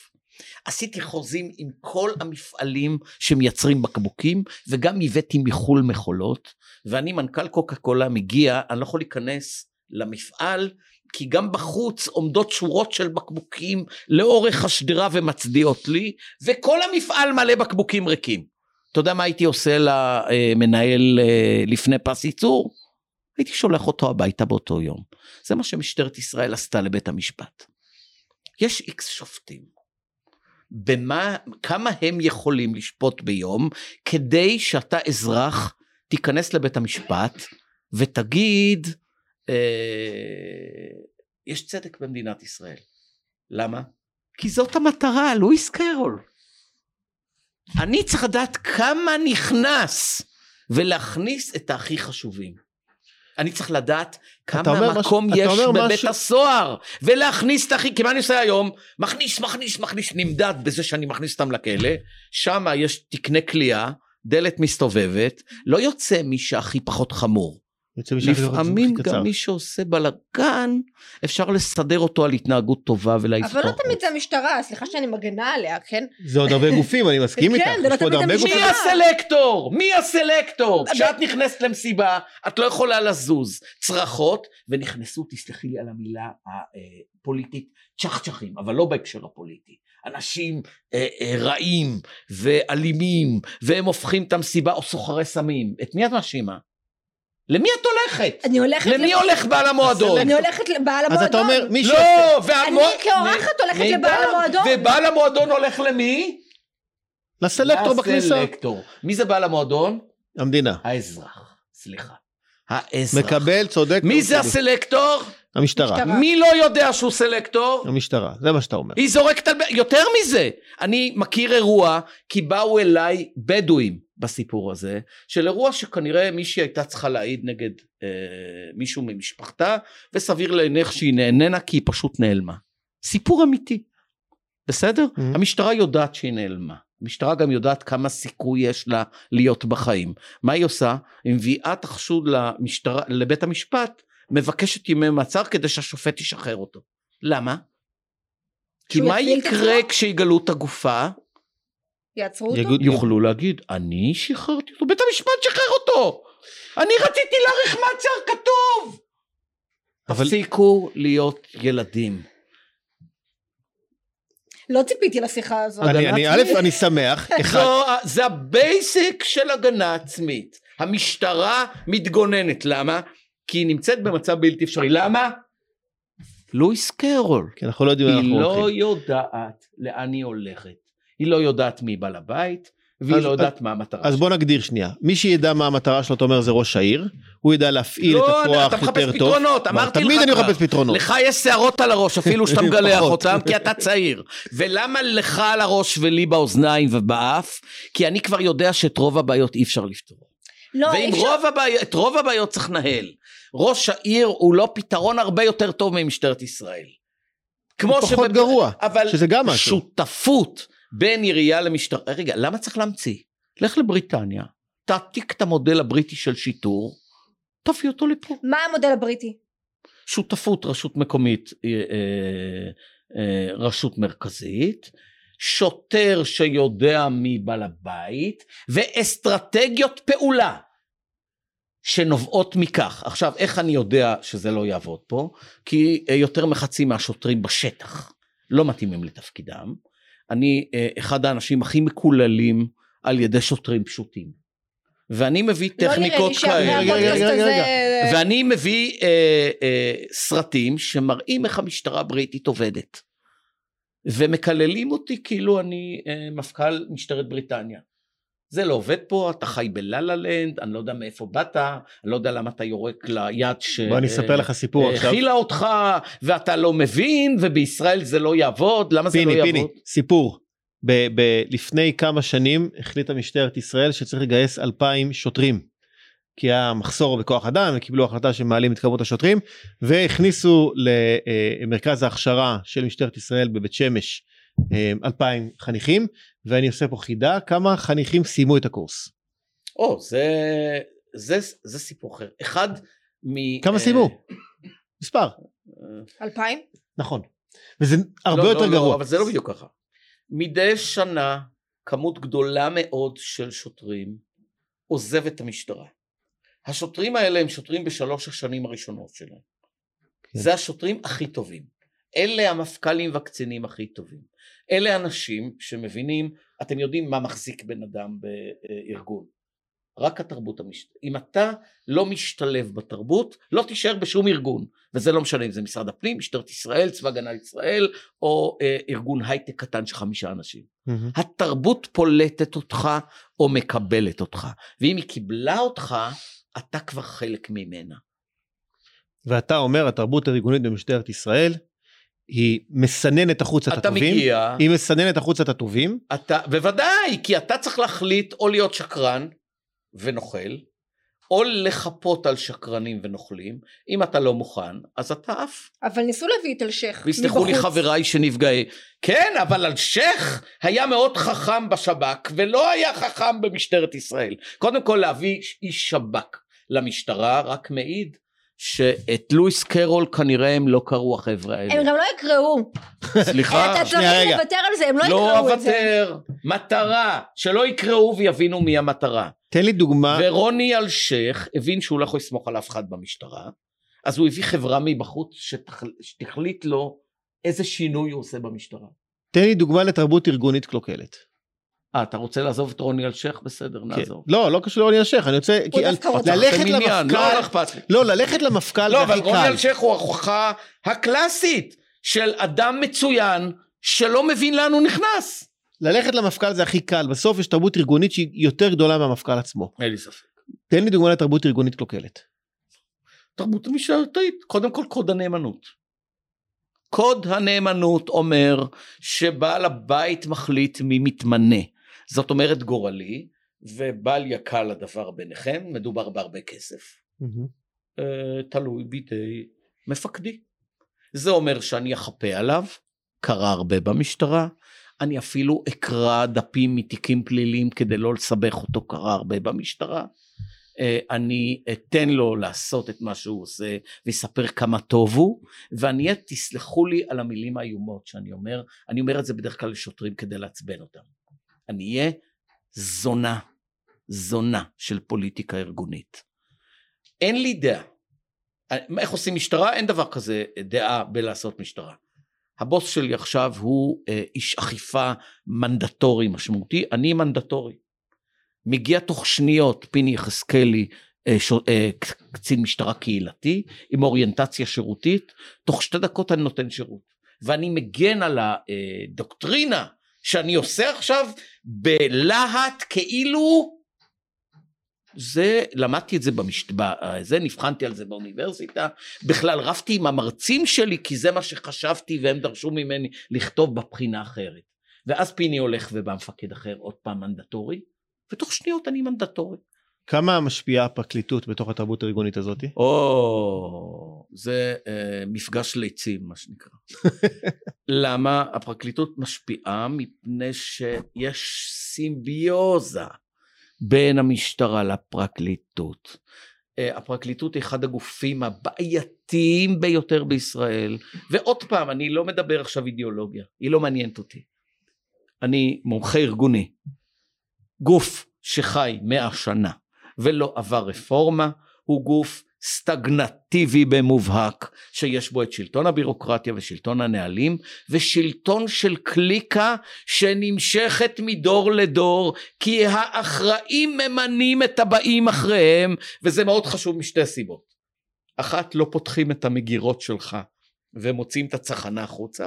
עשיתי חוזים עם כל המפעלים שמייצרים בקבוקים וגם הבאתי מחו"ל מכולות ואני מנכ"ל קוקה קולה מגיע אני לא יכול להיכנס למפעל כי גם בחוץ עומדות שורות של בקבוקים לאורך השדרה ומצדיעות לי וכל המפעל מלא בקבוקים ריקים. אתה יודע מה הייתי עושה למנהל אה, לפני פס ייצור? הייתי שולח אותו הביתה באותו יום. זה מה שמשטרת ישראל עשתה לבית המשפט. יש איקס שופטים. במה, כמה הם יכולים לשפוט ביום כדי שאתה אזרח תיכנס לבית המשפט ותגיד אה, יש צדק במדינת ישראל. למה? כי זאת המטרה, לואיס קרול. אני צריך לדעת כמה נכנס ולהכניס את הכי חשובים. אני צריך לדעת כמה מקום אתה יש בבית משהו- הסוהר ולהכניס את הכי, כי מה אני עושה היום? מכניס, מכניס, מכניס, נמדד בזה שאני מכניס אותם לכלא, שם יש תקני כליאה, דלת מסתובבת, לא יוצא מי שהכי פחות חמור. לפעמים. גם מי שעושה בלאגן, אפשר לסדר אותו על התנהגות טובה ולהעיף אבל. לא תמיד זה המשטרה, סליחה שאני מגנה עליה, כן? זה עוד הרבה גופים אני מסכים כן, איתך, זה לא תמיד המשטרה. מי הסלקטור? מי הסלקטור? כשאת נכנסת למסיבה, את לא יכולה לזוז. צרחות, ונכנסו, תסלחי לי על המילה הפוליטית, צ'חצ'חים, אבל לא בהקשר הפוליטי. אנשים אה, אה, רעים ואלימים, והם הופכים את המסיבה או סוחרי סמים. את מי את מאשימה? למי את הולכת? אני הולכת... למי לפ- הולך בעל המועדון? אני הולכת לבעל אז המועדון. אתה אומר מי ש... לא, והמוע... אני כאורחת הולכת. לבעל המועדון. ובעל המועדון הולך למי? לסלקטור בכניסה. לסלקטור. מי זה בעל המועדון? המדינה. האזרח. סליחה. האזרח. מקבל צודק. מי זה צודק. הסלקטור? המשטרה. משטרה. מי לא יודע שהוא סלקטור? המשטרה זה מה שאתה אומר. היא זורקת על... יותר מזה, אני מכיר אירוע, כי באו אליי בדואים בסיפור הזה, של אירוע שכנראה מישהי הייתה צריכה להעיד נגד אה, מישהו ממשפחתה, וסביר להניח שהיא נהננה כי היא פשוט נעלמה. סיפור אמיתי, בסדר? Mhm. המשטרה יודעת שהיא נעלמה. המשטרה גם יודעת כמה סיכוי יש לה להיות בחיים. מה היא עושה? היא מביאה את החשוד למשטרה, לבית המשפט, מבקשת ימי מעצר כדי שהשופט ישחרר אותו. למה? כי מה יקרה? כשיגלו את הגופה? יעצרו אותו? יגוד- יוכלו להגיד, אני שחררתי אותו, בית המשפט שחרר אותו! אני רציתי להאריך מעצר כתוב! אבל- תפסיקו להיות ילדים. לא ציפיתי לשיחה הזאת. אני, אני. א', אני שמח, <laughs> אחד, זו, זה ה basic של הגנה עצמית. המשטרה מתגוננת, למה? כי היא נמצאת במצב בלתי אפשרי. למה? לואיס קרול. כי אנחנו לא יודעים לאן היא אנחנו לא הולכים. יודעת לאן היא הולכת. היא לא יודעת מי בעל הבית, והיא אז- לא יודעת מה המטרה אז בוא נגדיר שנייה מי שידע מה המטרה שלו אתה אומר זה ראש העיר הוא ידע להפעיל לא, את הכוח אתה מחפש יותר טוב. פתרונות, מה, אמרתי לך תמיד אני. מחפש פתרונות. לך יש שערות על הראש אפילו שאתה <laughs> מגלח. אותם כי אתה צעיר ולמה לך על הראש ולי באוזניים ובאף כי אני כבר יודע שאת רוב הבעיות אי אפר לפתור לא, אי ואם אפשר- רוב הבעיות רוב הבעיות צריך לנהל ראש העיר הוא לא פתרון הרבה יותר טוב ממשטרת ישראל כמו פחות גרוע, אבל שזה גם משהו. שותפות בין עירייה למשטרה רגע למה צריך להמציא לך לבריטניה תעתיק את המודל הבריטי של שיטור תביא אותו לפה מה המודל הבריטי? שותפות רשות מקומית אה, אה, אה, רשות מרכזית שוטר שיודע מי בעל הבית ואסטרטגיות פעולה שנובעות מכך. עכשיו איך אני יודע שזה לא יעבוד פה? כי אה, יותר מחצי מהשוטרים בשטח לא מתאימים לתפקידם. אני אה, אחד האנשים הכי מקוללים על ידי שוטרים פשוטים. ואני מביא לא טכניקות שאחרי כאלה. הזה- ואני מביא אה, אה, סרטים שמראים איך המשטרה הבריטית עובדת. ומקללים אותי כאילו אני אה, מפכ"ל משטרת בריטניה. זה לא עובד פה, אתה חי בלה לה לנד, אני לא יודע מאיפה באת, אני לא יודע למה אתה יורק ליד ש... בוא אני אספר לך סיפור עכשיו. הכילה אותך, ואתה לא מבין, ובישראל זה לא יעבוד, למה זה לא פיני יעבוד? פיני סיפור. ב- ב- לפני כמה שנים החליטה משטרת ישראל שצריך לגייס 2,000 שוטרים. כי היה מחסור בכוח אדם וקיבלו החלטה שמעלים את כמות השוטרים והכניסו למרכז ההכשרה של משטרת ישראל בבית שמש אה, 2,000 חניכים ואני עושה פה חידה כמה חניכים סיימו את הקורס. או, זה, זה, זה סיפור אחר. אחד מ... כמה אה, סיימו? מספר אלפיים? נכון. וזה הרבה לא, יותר לא, גרוע. לא, אבל זה לא בדיוק ככה. מדי שנה כמות גדולה מאוד של שוטרים עוזב את המשטרה. השוטרים האלה הם שוטרים בשלוש השנים הראשונות שלהם. כן. זה השוטרים הכי טובים. אלה המפכ"לים והקצינים הכי טובים. אלה אנשים שמבינים, אתם יודעים מה מחזיק בן אדם בארגון. רק התרבות המשתלבת. אם אתה לא משתלב בתרבות, לא תישאר בשום ארגון. וזה לא משנה אם זה משרד הפנים, משטרת ישראל, צבא הגנה לישראל, או אה, ארגון הייטק קטן של חמישה אנשים. מהמם. התרבות פולטת אותך או מקבלת אותך. ואם היא קיבלה אותך, אתה כבר חלק ממנה. ואתה אומר התרבות הארגונית במשטרת ישראל היא מסננת החוצה את אתה הטובים. מגיע, היא מסננת החוצה את הטובים. אתה, בוודאי, כי אתה צריך להחליט או להיות שקרן ונוכל, או לחפות על שקרנים ונוכלים. אם אתה לא מוכן, אז אתה עף. אבל ניסו להביא את אלשיך ויסלחו לי מבחוץ. חבריי שנפגעי. כן, אבל אלשיך היה מאוד חכם בשב"כ, ולא היה חכם במשטרת ישראל. קודם כל להביא איש שב"כ למשטרה, רק מעיד שאת לואיס קרול כנראה הם לא קראו החבר'ה האלה. הם גם לא יקראו. סליחה, אתה צריך. לוותר על זה, הם לא לא יקראו את זה. אוותר, מטרה, שלא יקראו ויבינו מי המטרה. תן לי דוגמה. ורוני אלשיך הבין שהוא לא יכול לסמוך על אף אחד במשטרה, אז הוא הביא חברה מבחוץ שתח- שתחליט לו איזה שינוי הוא עושה במשטרה. תן לי דוגמה לתרבות ארגונית קלוקלת. אה, אתה רוצה לעזוב את רוני אלשיך? בסדר, כן. נעזוב. לא, לא קשור לרוני אלשיך, אני רוצה... כי דווקא רוצה. ללכת עניין, לא, לא למפכ"ל... אכפת לי. לא, ללכת למפכ"ל לא, אבל רוני. אלשיך הוא ההוכחה הקלאסית של אדם מצוין שלא מבין לאן הוא נכנס. ללכת למפכ"ל זה הכי קל. בסוף יש תרבות ארגונית שהיא יותר גדולה מהמפכ"ל עצמו. אין לי ספק. תן לי דוגמה לתרבות ארגונית קלוקלת. תרבות המשטרתית, קודם כל קוד הנאמנות. קוד הנאמנות אומר שבעל הבית מחליט מי מתמנה. זאת אומרת גורלי, ובל יקל הדבר ביניכם, מדובר בהרבה כסף. אה, תלוי בידי מפקדי. זה אומר שאני אחפה עליו, קרה הרבה במשטרה, אני אפילו אקרא דפים מתיקים פליליים כדי לא לסבך אותו, קרה הרבה במשטרה. אה, אני אתן לו לעשות את מה שהוא עושה ויספר כמה טוב הוא, ואני אהיה, תסלחו לי על המילים האיומות שאני אומר, אני אומר את זה בדרך כלל לשוטרים כדי לעצבן אותם. אני אהיה זונה, זונה של פוליטיקה ארגונית. אין לי דעה. איך עושים משטרה? אין דבר כזה דעה בלעשות משטרה. הבוס שלי עכשיו הוא אה, איש אכיפה מנדטורי משמעותי, אני מנדטורי. מגיע תוך שניות פיני יחזקאלי, אה. אה, קצין משטרה קהילתי, עם אוריינטציה שירותית, תוך שתי דקות אני נותן שירות. ואני מגן על הדוקטרינה שאני עושה עכשיו בלהט כאילו זה למדתי את זה במשת... זה נבחנתי על זה באוניברסיטה בכלל רבתי עם המרצים שלי כי זה מה שחשבתי והם דרשו ממני לכתוב בבחינה אחרת. ואז פיני הולך ובא מפקד אחר עוד פעם מנדטורי ותוך שניות אני מנדטורי כמה משפיעה הפרקליטות בתוך התרבות הארגונית הזאת? או, זה אה, מפגש ליצים מה שנקרא. <laughs> למה הפרקליטות משפיעה? מפני שיש סימביוזה בין המשטרה לפרקליטות. אה, הפרקליטות היא אחד הגופים הבעייתיים ביותר בישראל, ועוד פעם, אני לא מדבר עכשיו אידיאולוגיה, היא לא מעניינת אותי. אני מומחה ארגוני. גוף שחי מאה שנה ולא עבר רפורמה, הוא גוף סטגנטיבי במובהק, שיש בו את שלטון הבירוקרטיה ושלטון הנהלים, ושלטון של קליקה שנמשכת מדור לדור, כי האחראים ממנים את הבאים אחריהם, וזה מאוד חשוב משתי סיבות. אחת, לא פותחים את המגירות שלך ומוציאים את הצחנה החוצה.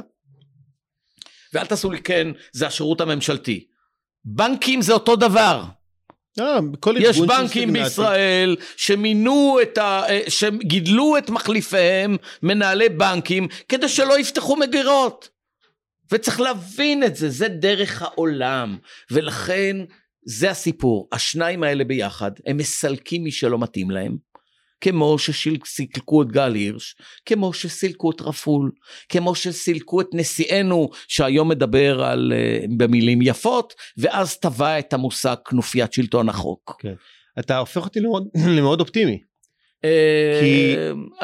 ואל תעשו לי כן, זה השירות הממשלתי. בנקים זה אותו דבר. אה, יש בנקים בישראל שמינו את ה... אה, שגידלו את מחליפיהם מנהלי בנקים כדי שלא יפתחו מגירות. וצריך להבין את זה זה דרך העולם. ולכן זה הסיפור. השניים האלה ביחד הם מסלקים מי שלא מתאים להם כמו שסילקו את גל הירש, כמו שסילקו את רפול, כמו שסילקו את נשיאנו שהיום מדבר על, uh, במילים יפות, ואז טבע את המושג כנופיית שלטון החוק. כן. אתה הופך אותי למאוד, <clears throat> למאוד אופטימי. אה, כי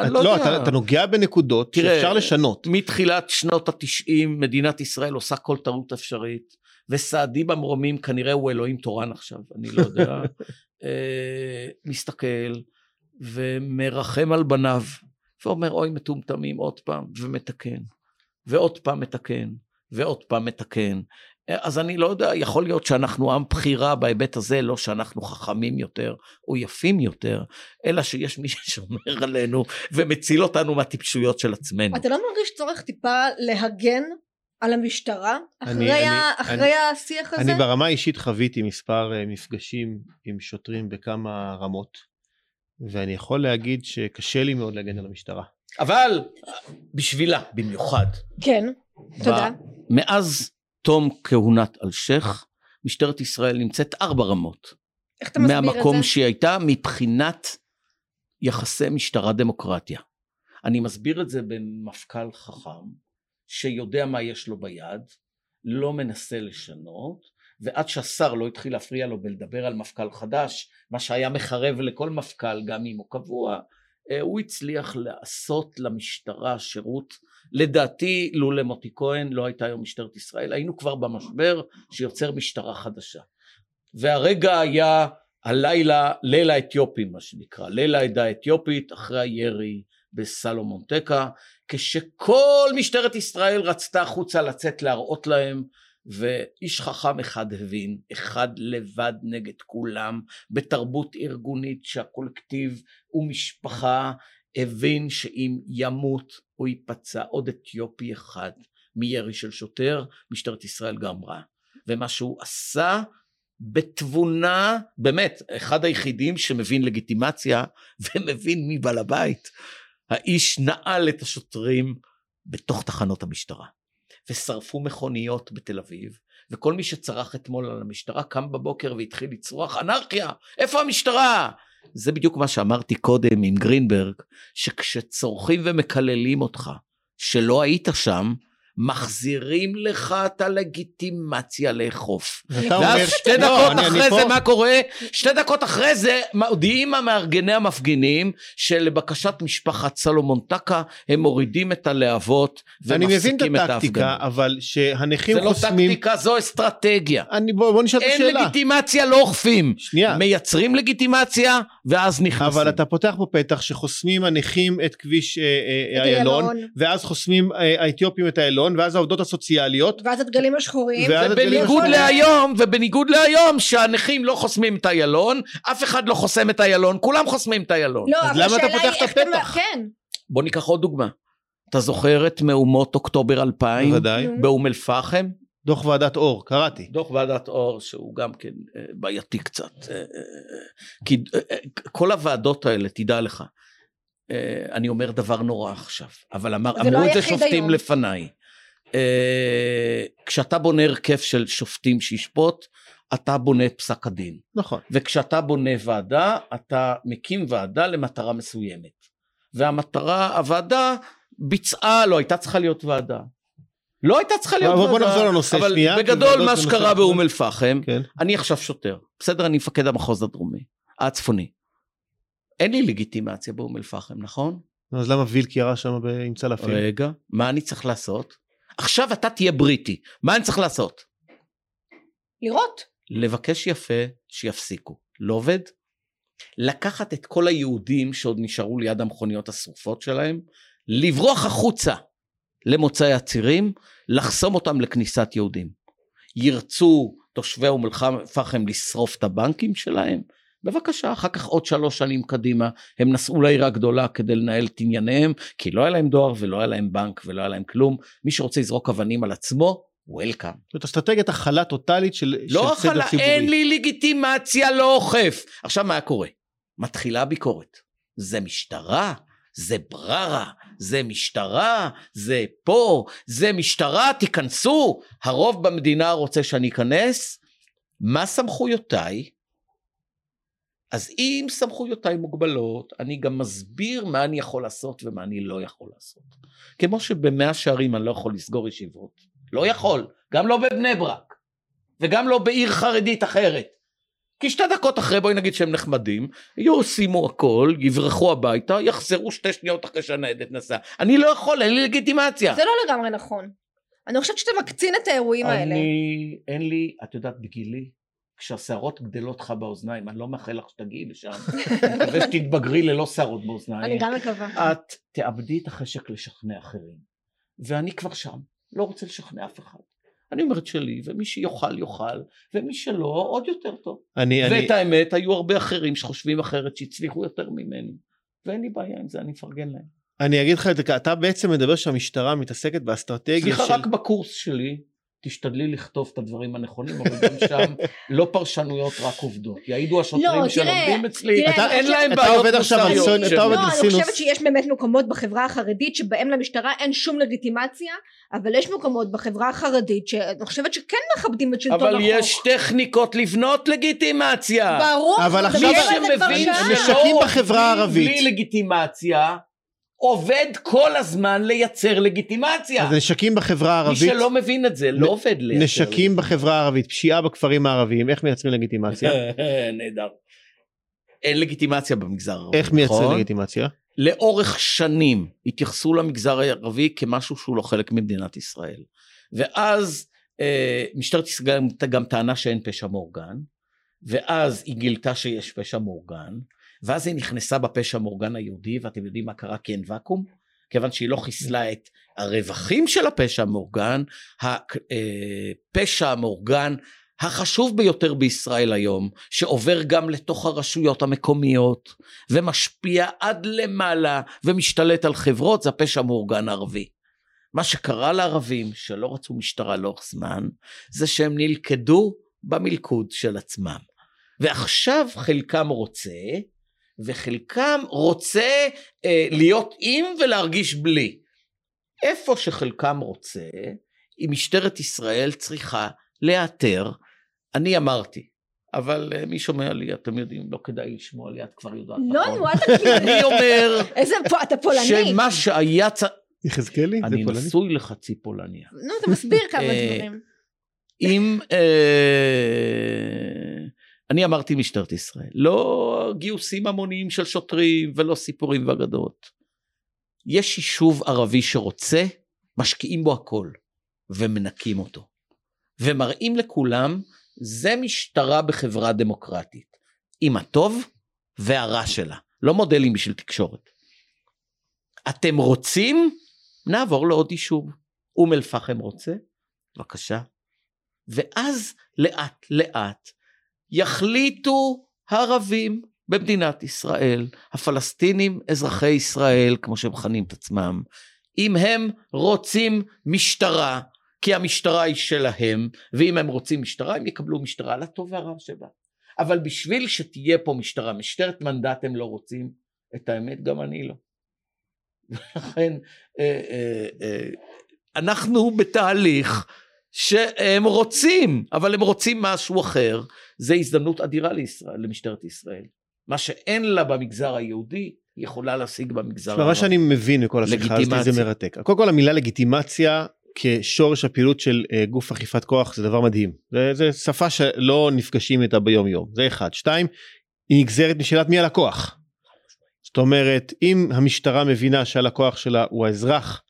את, לא, לא אתה, אתה נוגע בנקודות תראה, שאפשר לשנות. מתחילת שנות התשעים מדינת ישראל עושה כל טעות אפשרית וסעדי במרומים כנראה הוא אלוהים תורן עכשיו אני לא יודע <laughs> אה, מסתכל ומרחם על בניו, ואומר אוי מטומטמים עוד פעם, ומתקן, ועוד פעם מתקן, ועוד פעם מתקן. אז אני לא יודע, יכול להיות שאנחנו עם בחירה בהיבט הזה, לא שאנחנו חכמים יותר או יפים יותר, אלא שיש מי ששומר עלינו ומציל אותנו מהטיפשויות של עצמנו. אתה לא מרגיש צורך טיפה להגן על המשטרה אחרי, אני, ה, אחרי אני, השיח הזה? אני ברמה האישית חוויתי מספר אה, מפגשים עם שוטרים בכמה רמות. ואני יכול להגיד שקשה לי מאוד להגן על המשטרה. אבל בשבילה במיוחד. כן, תודה. מאז תום כהונת אלשיך, משטרת ישראל נמצאת ארבע רמות. איך אתה מסביר את זה? מהמקום שהיא הייתה מבחינת יחסי משטרה דמוקרטיה. אני מסביר את זה במפכ"ל חכם, שיודע מה יש לו ביד, לא מנסה לשנות, ועד שהשר לא התחיל להפריע לו בלדבר על מפכ"ל חדש, מה שהיה מחרב לכל מפכ"ל גם אם הוא קבוע, אה, הוא הצליח לעשות למשטרה שירות, לדעתי לולא מוטי כהן לא הייתה היום משטרת ישראל, היינו כבר במשבר שיוצר משטרה חדשה. והרגע היה הלילה, ליל האתיופים מה שנקרא, ליל העדה האתיופית אחרי הירי בסלומון טקה, כשכל משטרת ישראל רצתה החוצה לצאת להראות להם ואיש חכם אחד הבין, אחד לבד נגד כולם, בתרבות ארגונית שהקולקטיב הוא משפחה, הבין שאם ימות או ייפצע עוד אתיופי אחד מירי של שוטר, משטרת ישראל גמרה. ומה שהוא עשה בתבונה, באמת, אחד היחידים שמבין לגיטימציה ומבין מי בעל הבית. האיש נעל את השוטרים בתוך תחנות המשטרה. ושרפו מכוניות בתל אביב, וכל מי שצרח אתמול על המשטרה קם בבוקר והתחיל לצרוח אנרכיה, איפה המשטרה? זה בדיוק מה שאמרתי קודם עם גרינברג, שכשצורכים ומקללים אותך שלא היית שם, מחזירים לך את הלגיטימציה לאכוף. ואז שתי לא, דקות אני, אחרי אני זה פה... מה קורה? שתי דקות אחרי זה מודיעים המארגני המפגינים שלבקשת משפחת סלומון טקה הם מורידים את הלהבות ומפסיקים את ההפגנה. אני מבין את הטקטיקה אבל שהנכים חוסמים... זה לא טקטיקה זו אסטרטגיה. אני, בוא, בוא נשאל את השאלה. אין לגיטימציה לא אוכפים. שנייה. מייצרים לגיטימציה ואז נכנסים. אבל אתה פותח פה פתח שחוסמים הנכים את כביש איילון אה, אה, ואז חוסמים אה, האתיופים את איילון. השלטון ואז העובדות הסוציאליות ואז הדגלים השחורים ובניגוד להיום ובניגוד להיום שהנכים לא חוסמים את איילון אף אחד לא חוסם את איילון כולם חוסמים את איילון לא, אז למה אתה פותח את הפתח? כן. בוא ניקח עוד דוגמה אתה זוכר את מהומות אוקטובר 2000 בוודאי באום אל פחם דוח ועדת אור, קראתי. דוח ועדת אור שהוא גם כן אה, בעייתי קצת. אה, אה, כי כל הוועדות האלה, תדע לך, אני אומר דבר נורא עכשיו, אבל אמר, אמרו לא את זה שופטים היום. לפניי. כשאתה בונה הרכב של שופטים שישפוט, אתה בונה את פסק הדין. נכון. וכשאתה בונה ועדה, אתה מקים ועדה למטרה מסוימת. והמטרה, הוועדה ביצעה, לא הייתה צריכה להיות ועדה. לא הייתה צריכה להיות ועדה. בוא נחזור לנושא אבל שנייה. אבל בגדול מה שקרה באום אל פחם, כן. אני עכשיו שוטר, בסדר? אני מפקד המחוז הדרומי, הצפוני. אין לי לגיטימציה באום אל פחם, נכון? אז למה וילק ירה שם עם צלפים? רגע, מה אני צריך לעשות? עכשיו אתה תהיה בריטי, מה אני צריך לעשות? לראות. לבקש יפה שיפסיקו. לא עובד? לקחת את כל היהודים שעוד נשארו ליד המכוניות השרופות שלהם, לברוח החוצה למוצאי הצירים, לחסום אותם לכניסת יהודים. ירצו תושבי אום אל-פחם לשרוף את הבנקים שלהם, בבקשה, אחר כך עוד שלוש שנים קדימה, הם נסעו לעיר הגדולה כדי לנהל את ענייניהם, כי לא היה להם דואר ולא היה להם בנק ולא היה להם כלום. מי שרוצה לזרוק אבנים על עצמו, וולקאם. זאת אסטרטגיית הכלה טוטאלית של, לא של סדר ציבורי. אין לי לגיטימציה, לא אוכף. עכשיו מה קורה? מתחילה ביקורת. זה משטרה, זה בררה, זה משטרה, זה פה, זה משטרה, תיכנסו. הרוב במדינה רוצה שאני אכנס. מה סמכויותיי? אז אם סמכויותיי מוגבלות, אני גם מסביר מה אני יכול לעשות ומה אני לא יכול לעשות. כמו שבמאה שערים אני לא יכול לסגור ישיבות. לא יכול, גם לא בבני ברק, וגם לא בעיר חרדית אחרת. כי שתי דקות אחרי בואי נגיד שהם נחמדים, ישימו הכל, יברחו הביתה, יחזרו שתי שניות אחרי שהניידת נסעה. אני לא יכול, אין לי לגיטימציה. זה לא לגמרי נכון. אני חושבת שאתה מקצין את האירועים אני, האלה. אני, אין לי, את יודעת, בגילי, כשהשערות גדלות לך באוזניים, אני לא מאחל לך שתגיעי לשם, אני מקווה שתתבגרי ללא שערות באוזניים. אני גם מקווה. את תאבדי את החשק לשכנע אחרים. ואני כבר שם, לא רוצה לשכנע אף אחד. אני אומר את שלי, ומי שיוכל יוכל, ומי שלא עוד יותר טוב. אני, ואת אני... האמת, היו הרבה אחרים שחושבים אחרת שהצליחו יותר ממני, ואין לי בעיה עם זה, אני מפרגן להם. אני אגיד לך את זה, אתה בעצם מדבר שהמשטרה מתעסקת באסטרטגיה של... סליחה, רק בקורס שלי, תשתדלי לכתוב את הדברים הנכונים, אבל גם שם לא פרשנויות, רק עובדות. יעידו השוטרים לא, שלומדים אצלי, תראה, אתה, אין להם בעיות מוסריות. אתה עובד לא, אני חושבת שיש באמת מקומות בחברה החרדית שבהם למשטרה אין שום לגיטימציה, אבל יש מקומות בחברה החרדית שאני חושבת שכן מכבדים את שלטון החוק. אבל יש טכניקות לבנות לגיטימציה. ברור, אבל עכשיו מי שמבין, משקים בחברה הערבית. בלי לגיטימציה, עובד כל הזמן לייצר לגיטימציה. אז נשקים בחברה הערבית. מי שלא מבין את זה לא עובד לייצר. נשקים בחברה הערבית, פשיעה בכפרים הערביים, איך מייצרים לגיטימציה? <laughs> נהדר. אין לגיטימציה במגזר הערבי. איך מייצרים נכון? לגיטימציה? לאורך שנים התייחסו למגזר הערבי כמשהו שהוא לא חלק ממדינת ישראל. ואז אה, משטרת ישראל גם טענה שאין פשע מאורגן, ואז היא גילתה שיש פשע מאורגן, ואז היא נכנסה בפשע המאורגן היהודי, ואתם יודעים מה קרה כי אין ואקום? כיוון שהיא לא חיסלה את הרווחים של הפשע המאורגן, הפשע המאורגן החשוב ביותר בישראל היום, שעובר גם לתוך הרשויות המקומיות, ומשפיע עד למעלה, ומשתלט על חברות, זה הפשע המאורגן הערבי. מה שקרה לערבים, שלא רצו משטרה לאורך זמן, זה שהם נלכדו במלכוד של עצמם. ועכשיו חלקם רוצה וחלקם רוצה אה, להיות עם ולהרגיש בלי. איפה שחלקם רוצה, אם משטרת ישראל צריכה לאתר, אני אמרתי, אבל uh, מי שומע לי, אתם יודעים, לא כדאי לשמוע לי, את כבר יודעת. לא. נו, אל תקשיב. <laughs> אני אומר, איזה, אתה פולני. שמה שהיה צריך... יחזקאלי? אני נשוי לחצי פולניה. נו, אתה מסביר כמה אה, דברים. אם... אני אמרתי משטרת ישראל, לא גיוסים המוניים של שוטרים ולא סיפורים ואגדות. יש יישוב ערבי שרוצה, משקיעים בו הכל, ומנקים אותו. ומראים לכולם, זה משטרה בחברה דמוקרטית, עם הטוב והרע שלה, לא מודלים בשביל תקשורת. אתם רוצים? נעבור לעוד יישוב. אום אל פחם רוצה? בבקשה. ואז לאט לאט יחליטו הערבים במדינת ישראל, הפלסטינים אזרחי ישראל, כמו שהם מכנים את עצמם, אם הם רוצים משטרה כי המשטרה היא שלהם, ואם הם רוצים משטרה הם יקבלו משטרה לטוב והרע שבה. אבל בשביל שתהיה פה משטרה, משטרת מנדט הם לא רוצים, את האמת גם אני לא. ולכן אה, אה, אה, אנחנו בתהליך שהם רוצים, אבל הם רוצים משהו אחר, זה הזדמנות אדירה לישראל, למשטרת ישראל. מה שאין לה במגזר היהודי, היא יכולה להשיג במגזר הערבי. מה שאני מבין מכל השיחה הזאת זה מרתק. קודם כל המילה לגיטימציה כשורש הפעילות של uh, גוף אכיפת כוח זה דבר מדהים. זה, זה שפה שלא נפגשים איתה ביום יום. זה אחד. שתיים, היא נגזרת משאלת מי הלקוח. זאת אומרת, אם המשטרה מבינה שהלקוח שלה הוא האזרח, אה,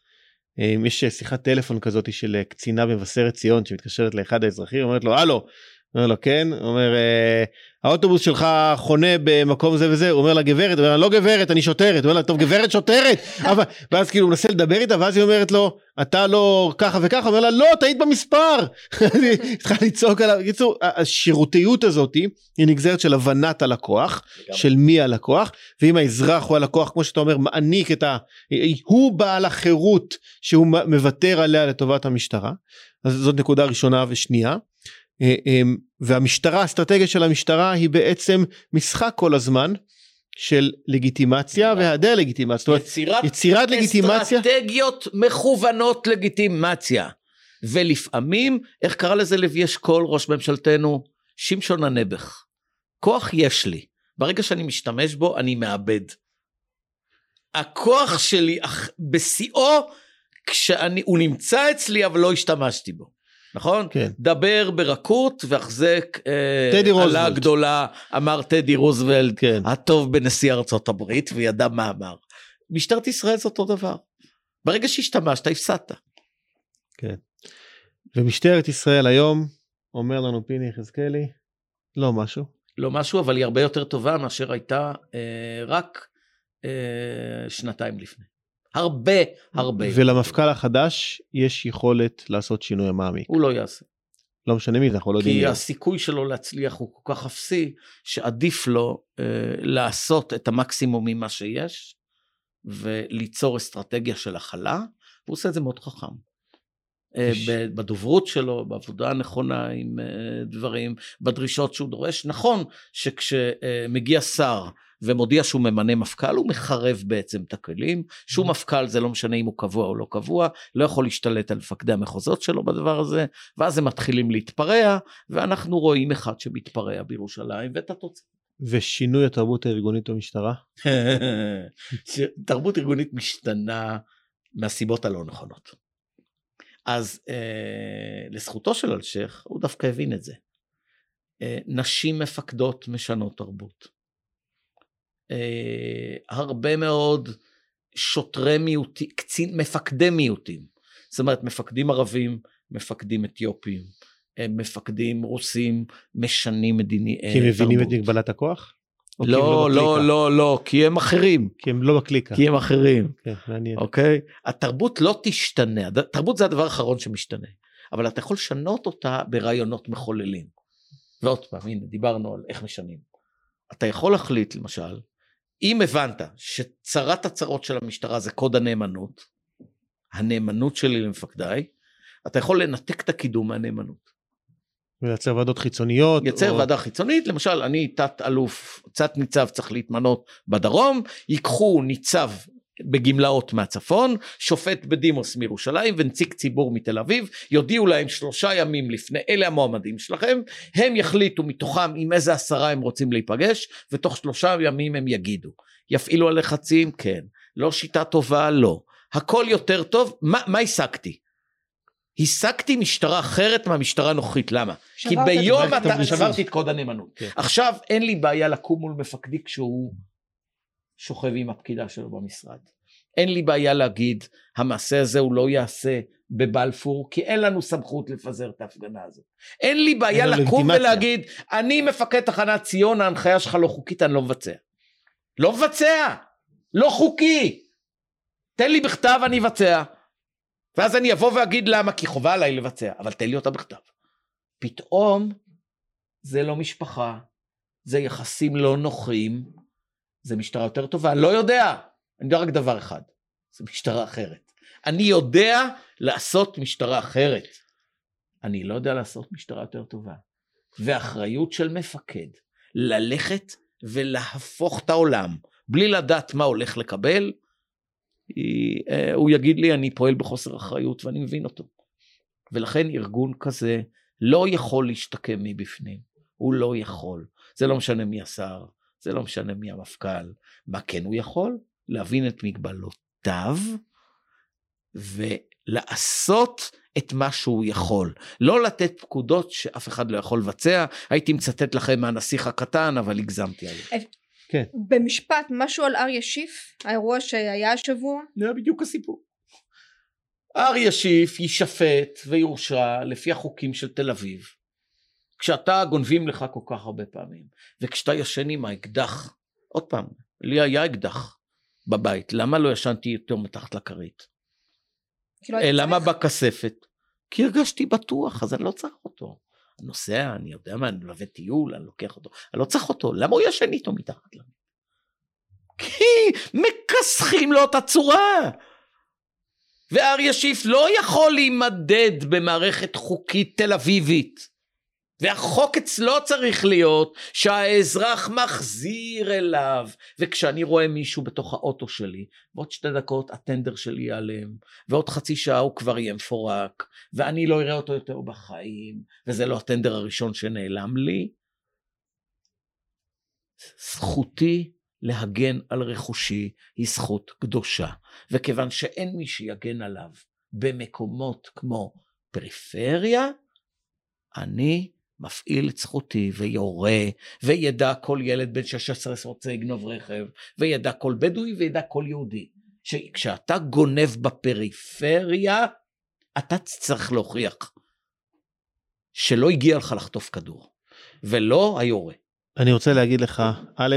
יש שיחת טלפון כזאת של אה, קצינה במבשרת ציון שמתקשרת לאחד האזרחים, אומרת לו, הלו, אומר לו כן, הוא אומר אה, האוטובוס שלך חונה במקום זה וזה, הוא אומר לה גברת, הוא אומר לה לא גברת אני שוטרת, הוא אומר לה טוב גברת שוטרת, <laughs> אבל, ואז כאילו הוא מנסה לדבר איתה ואז היא אומרת לו אתה לא ככה וככה, הוא אומר לה לא טעית במספר, <laughs> היא צריכה לצעוק עליו, בקיצור השירותיות הזאת היא נגזרת של הבנת הלקוח, של מי הלקוח, ואם האזרח הוא הלקוח כמו שאתה אומר מעניק את ה... הוא בעל החירות שהוא מוותר עליה לטובת המשטרה, אז זאת נקודה ראשונה ושנייה. אה, אמ, והמשטרה האסטרטגיה של המשטרה היא בעצם משחק כל הזמן של לגיטימציה והיעדר לגיטימציה. יצירת, יצירת לגיטימציה. אסטרטגיות מכוונות לגיטימציה. ולפעמים, איך קרא לזה לוי אשכול ראש ממשלתנו? שמשון הנעבך. כוח יש לי, ברגע שאני משתמש בו אני מאבד. הכוח שלי בשיאו כשהוא נמצא אצלי אבל לא השתמשתי בו. נכון? כן. דבר ברכות והחזק אה, עלה גדולה, אמר טדי רוזוולט, כן. הטוב בנשיא ארצות הברית, וידע מה אמר. משטרת ישראל זה אותו דבר. ברגע שהשתמשת, הפסדת. כן. ומשטרת ישראל היום, אומר לנו פיני יחזקאלי, לא משהו. לא משהו, אבל היא הרבה יותר טובה מאשר הייתה אה, רק אה, שנתיים לפני. הרבה הרבה. ולמפכ"ל החדש יש יכולת לעשות שינוי מעמיק. הוא לא יעשה. לא משנה מי זה אנחנו לא יודעים. כי הסיכוי שלו להצליח הוא כל כך אפסי שעדיף לו אה, לעשות את המקסימום ממה שיש וליצור אסטרטגיה של הכלה הוא עושה את זה מאוד חכם. אה, בדוברות שלו, בעבודה הנכונה עם אה, דברים, בדרישות שהוא דורש. נכון שכשמגיע שר ומודיע שהוא ממנה מפכ"ל, הוא מחרב בעצם את הכלים. שום mm-hmm. מפכ"ל, זה לא משנה אם הוא קבוע או לא קבוע, לא יכול להשתלט על מפקדי המחוזות שלו בדבר הזה, ואז הם מתחילים להתפרע, ואנחנו רואים אחד שמתפרע בירושלים, ואת התוצאה. ושינוי התרבות הארגונית במשטרה? <laughs> תרבות ארגונית משתנה מהסיבות הלא נכונות. אז אה, לזכותו של אלשיך, הוא דווקא הבין את זה. אה, נשים מפקדות משנות תרבות. אה, הרבה מאוד שוטרי מיעוטים, קצין, מפקדי מיעוטים. זאת אומרת, מפקדים ערבים, מפקדים אתיופים, מפקדים רוסים, משנים מדיני כי הם מבינים את מגבלת הכוח? לא, לא, לא, לא, לא, כי הם אחרים. כי הם לא בקליקה. כי הם אחרים. כן, מעניין. אוקיי? התרבות לא תשתנה, תרבות זה הדבר האחרון שמשתנה, אבל אתה יכול לשנות אותה ברעיונות מחוללים. ועוד פעם, הנה, דיברנו על איך משנים. אתה יכול להחליט, למשל, אם הבנת שצרת הצרות של המשטרה זה קוד הנאמנות, הנאמנות שלי למפקדיי, אתה יכול לנתק את הקידום מהנאמנות. ולייצר ועדות חיצוניות. יצר או... ועדה חיצונית, למשל אני תת אלוף, תת ניצב צריך להתמנות בדרום, ייקחו ניצב בגמלאות מהצפון, שופט בדימוס מירושלים ונציג ציבור מתל אביב, יודיעו להם שלושה ימים לפני אלה המועמדים שלכם, הם יחליטו מתוכם עם איזה עשרה הם רוצים להיפגש, ותוך שלושה ימים הם יגידו. יפעילו הלחצים? כן. לא שיטה טובה? לא. הכל יותר טוב? מה, מה השגתי? השגתי משטרה אחרת מהמשטרה הנוכחית, למה? כי ביום אתה... שברתי את קוד הנאמנות. כן. עכשיו אין לי בעיה לקום מול מפקדי כשהוא שוכב עם הפקידה שלו במשרד. אין לי בעיה להגיד, המעשה הזה הוא לא יעשה בבלפור, כי אין לנו סמכות לפזר את ההפגנה הזאת. אין לי בעיה אין לקום ולהגיד, אני מפקד תחנת ציון, ההנחיה שלך לא חוקית, אני לא מבצע. לא מבצע! לא חוקי! תן לי בכתב, אני אבצע. ואז אני אבוא ואגיד למה, כי חובה עליי לבצע, אבל תן לי אותה בכתב. פתאום זה לא משפחה, זה יחסים לא נוחים, זה משטרה יותר טובה, אני לא יודע, אני יודע רק דבר אחד, זה משטרה אחרת. אני יודע לעשות משטרה אחרת. אני לא יודע לעשות משטרה יותר טובה. ואחריות של מפקד, ללכת ולהפוך את העולם, בלי לדעת מה הולך לקבל, היא, אה, הוא יגיד לי, אני פועל בחוסר אחריות ואני מבין אותו. ולכן ארגון כזה לא יכול להשתקם מבפנים. הוא לא יכול. זה לא משנה מי השר, זה לא משנה מי המפכ"ל. מה כן הוא יכול? להבין את מגבלותיו ולעשות את מה שהוא יכול. לא לתת פקודות שאף אחד לא יכול לבצע. הייתי מצטט לכם מהנסיך הקטן, אבל הגזמתי עליו. אה, כן. במשפט, משהו על אריה שיף? האירוע שהיה השבוע? זה בדיוק הסיפור. אריה שיף יישפט ויורשע לפי החוקים של תל אביב. כשאתה גונבים לך כל כך הרבה פעמים, וכשאתה ישן עם האקדח, עוד פעם, לי היה אקדח בבית, למה לא ישנתי יותר מתחת לכרית? לא למה בכספת? כי הרגשתי בטוח, אז אני לא צריך אותו. אני נוסע, אני יודע מה, אני מלווה טיול, אני לוקח אותו, אני לא צריך אותו, למה הוא ישן איתו מתחת לנו? כי מכסחים לו את הצורה. ואריה שיף לא יכול להימדד במערכת חוקית תל אביבית. והחוק אצלו צריך להיות שהאזרח מחזיר אליו. וכשאני רואה מישהו בתוך האוטו שלי, ועוד שתי דקות הטנדר שלי ייעלם, ועוד חצי שעה הוא כבר יהיה מפורק, ואני לא אראה אותו יותר בחיים, וזה לא הטנדר הראשון שנעלם לי, זכותי להגן על רכושי היא זכות קדושה. וכיוון שאין מי שיגן עליו במקומות כמו פריפריה, אני מפעיל את זכותי ויורה, וידע כל ילד בן 16 שרוצה לגנוב רכב, וידע כל בדואי וידע כל יהודי. שכשאתה גונב בפריפריה, אתה צריך להוכיח שלא הגיע לך לחטוף כדור, ולא היורה. אני רוצה להגיד לך, א',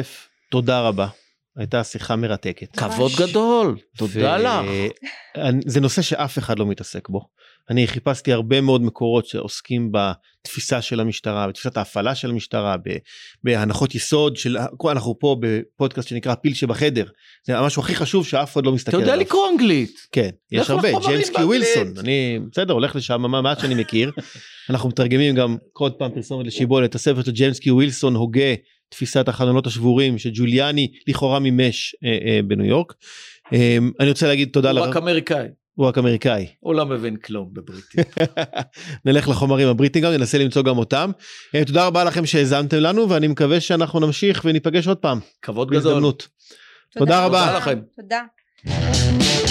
תודה רבה. הייתה שיחה מרתקת. כבוד גדול, תודה ו... לך. זה נושא שאף אחד לא מתעסק בו. אני חיפשתי הרבה מאוד מקורות שעוסקים בתפיסה של המשטרה, בתפיסת ההפעלה של המשטרה, בהנחות יסוד של, אנחנו פה בפודקאסט שנקרא פיל שבחדר, זה המשהו הכי חשוב שאף אחד לא מסתכל עליו. אתה יודע לקרוא אנגלית. כן, יש הרבה, ג'יימס קי ווילסון, אני בסדר, הולך לשם מה שאני מכיר. <laughs> אנחנו מתרגמים גם עוד פעם פרסומת לשיבולת, הספר של ג'יימס קי ווילסון, הוגה תפיסת החלונות השבורים שג'וליאני לכאורה מימש אה, אה, בניו יורק. אה, אני רוצה להגיד תודה. הוא רק אמריקאי. הוא רק אמריקאי. הוא לא מבין כלום בבריטים. <laughs> נלך לחומרים הבריטים גם, ננסה למצוא גם אותם. אה, תודה רבה לכם שהאזנתם לנו, ואני מקווה שאנחנו נמשיך וניפגש עוד פעם. כבוד גדול. תודה, תודה רבה. תודה לכם. תודה.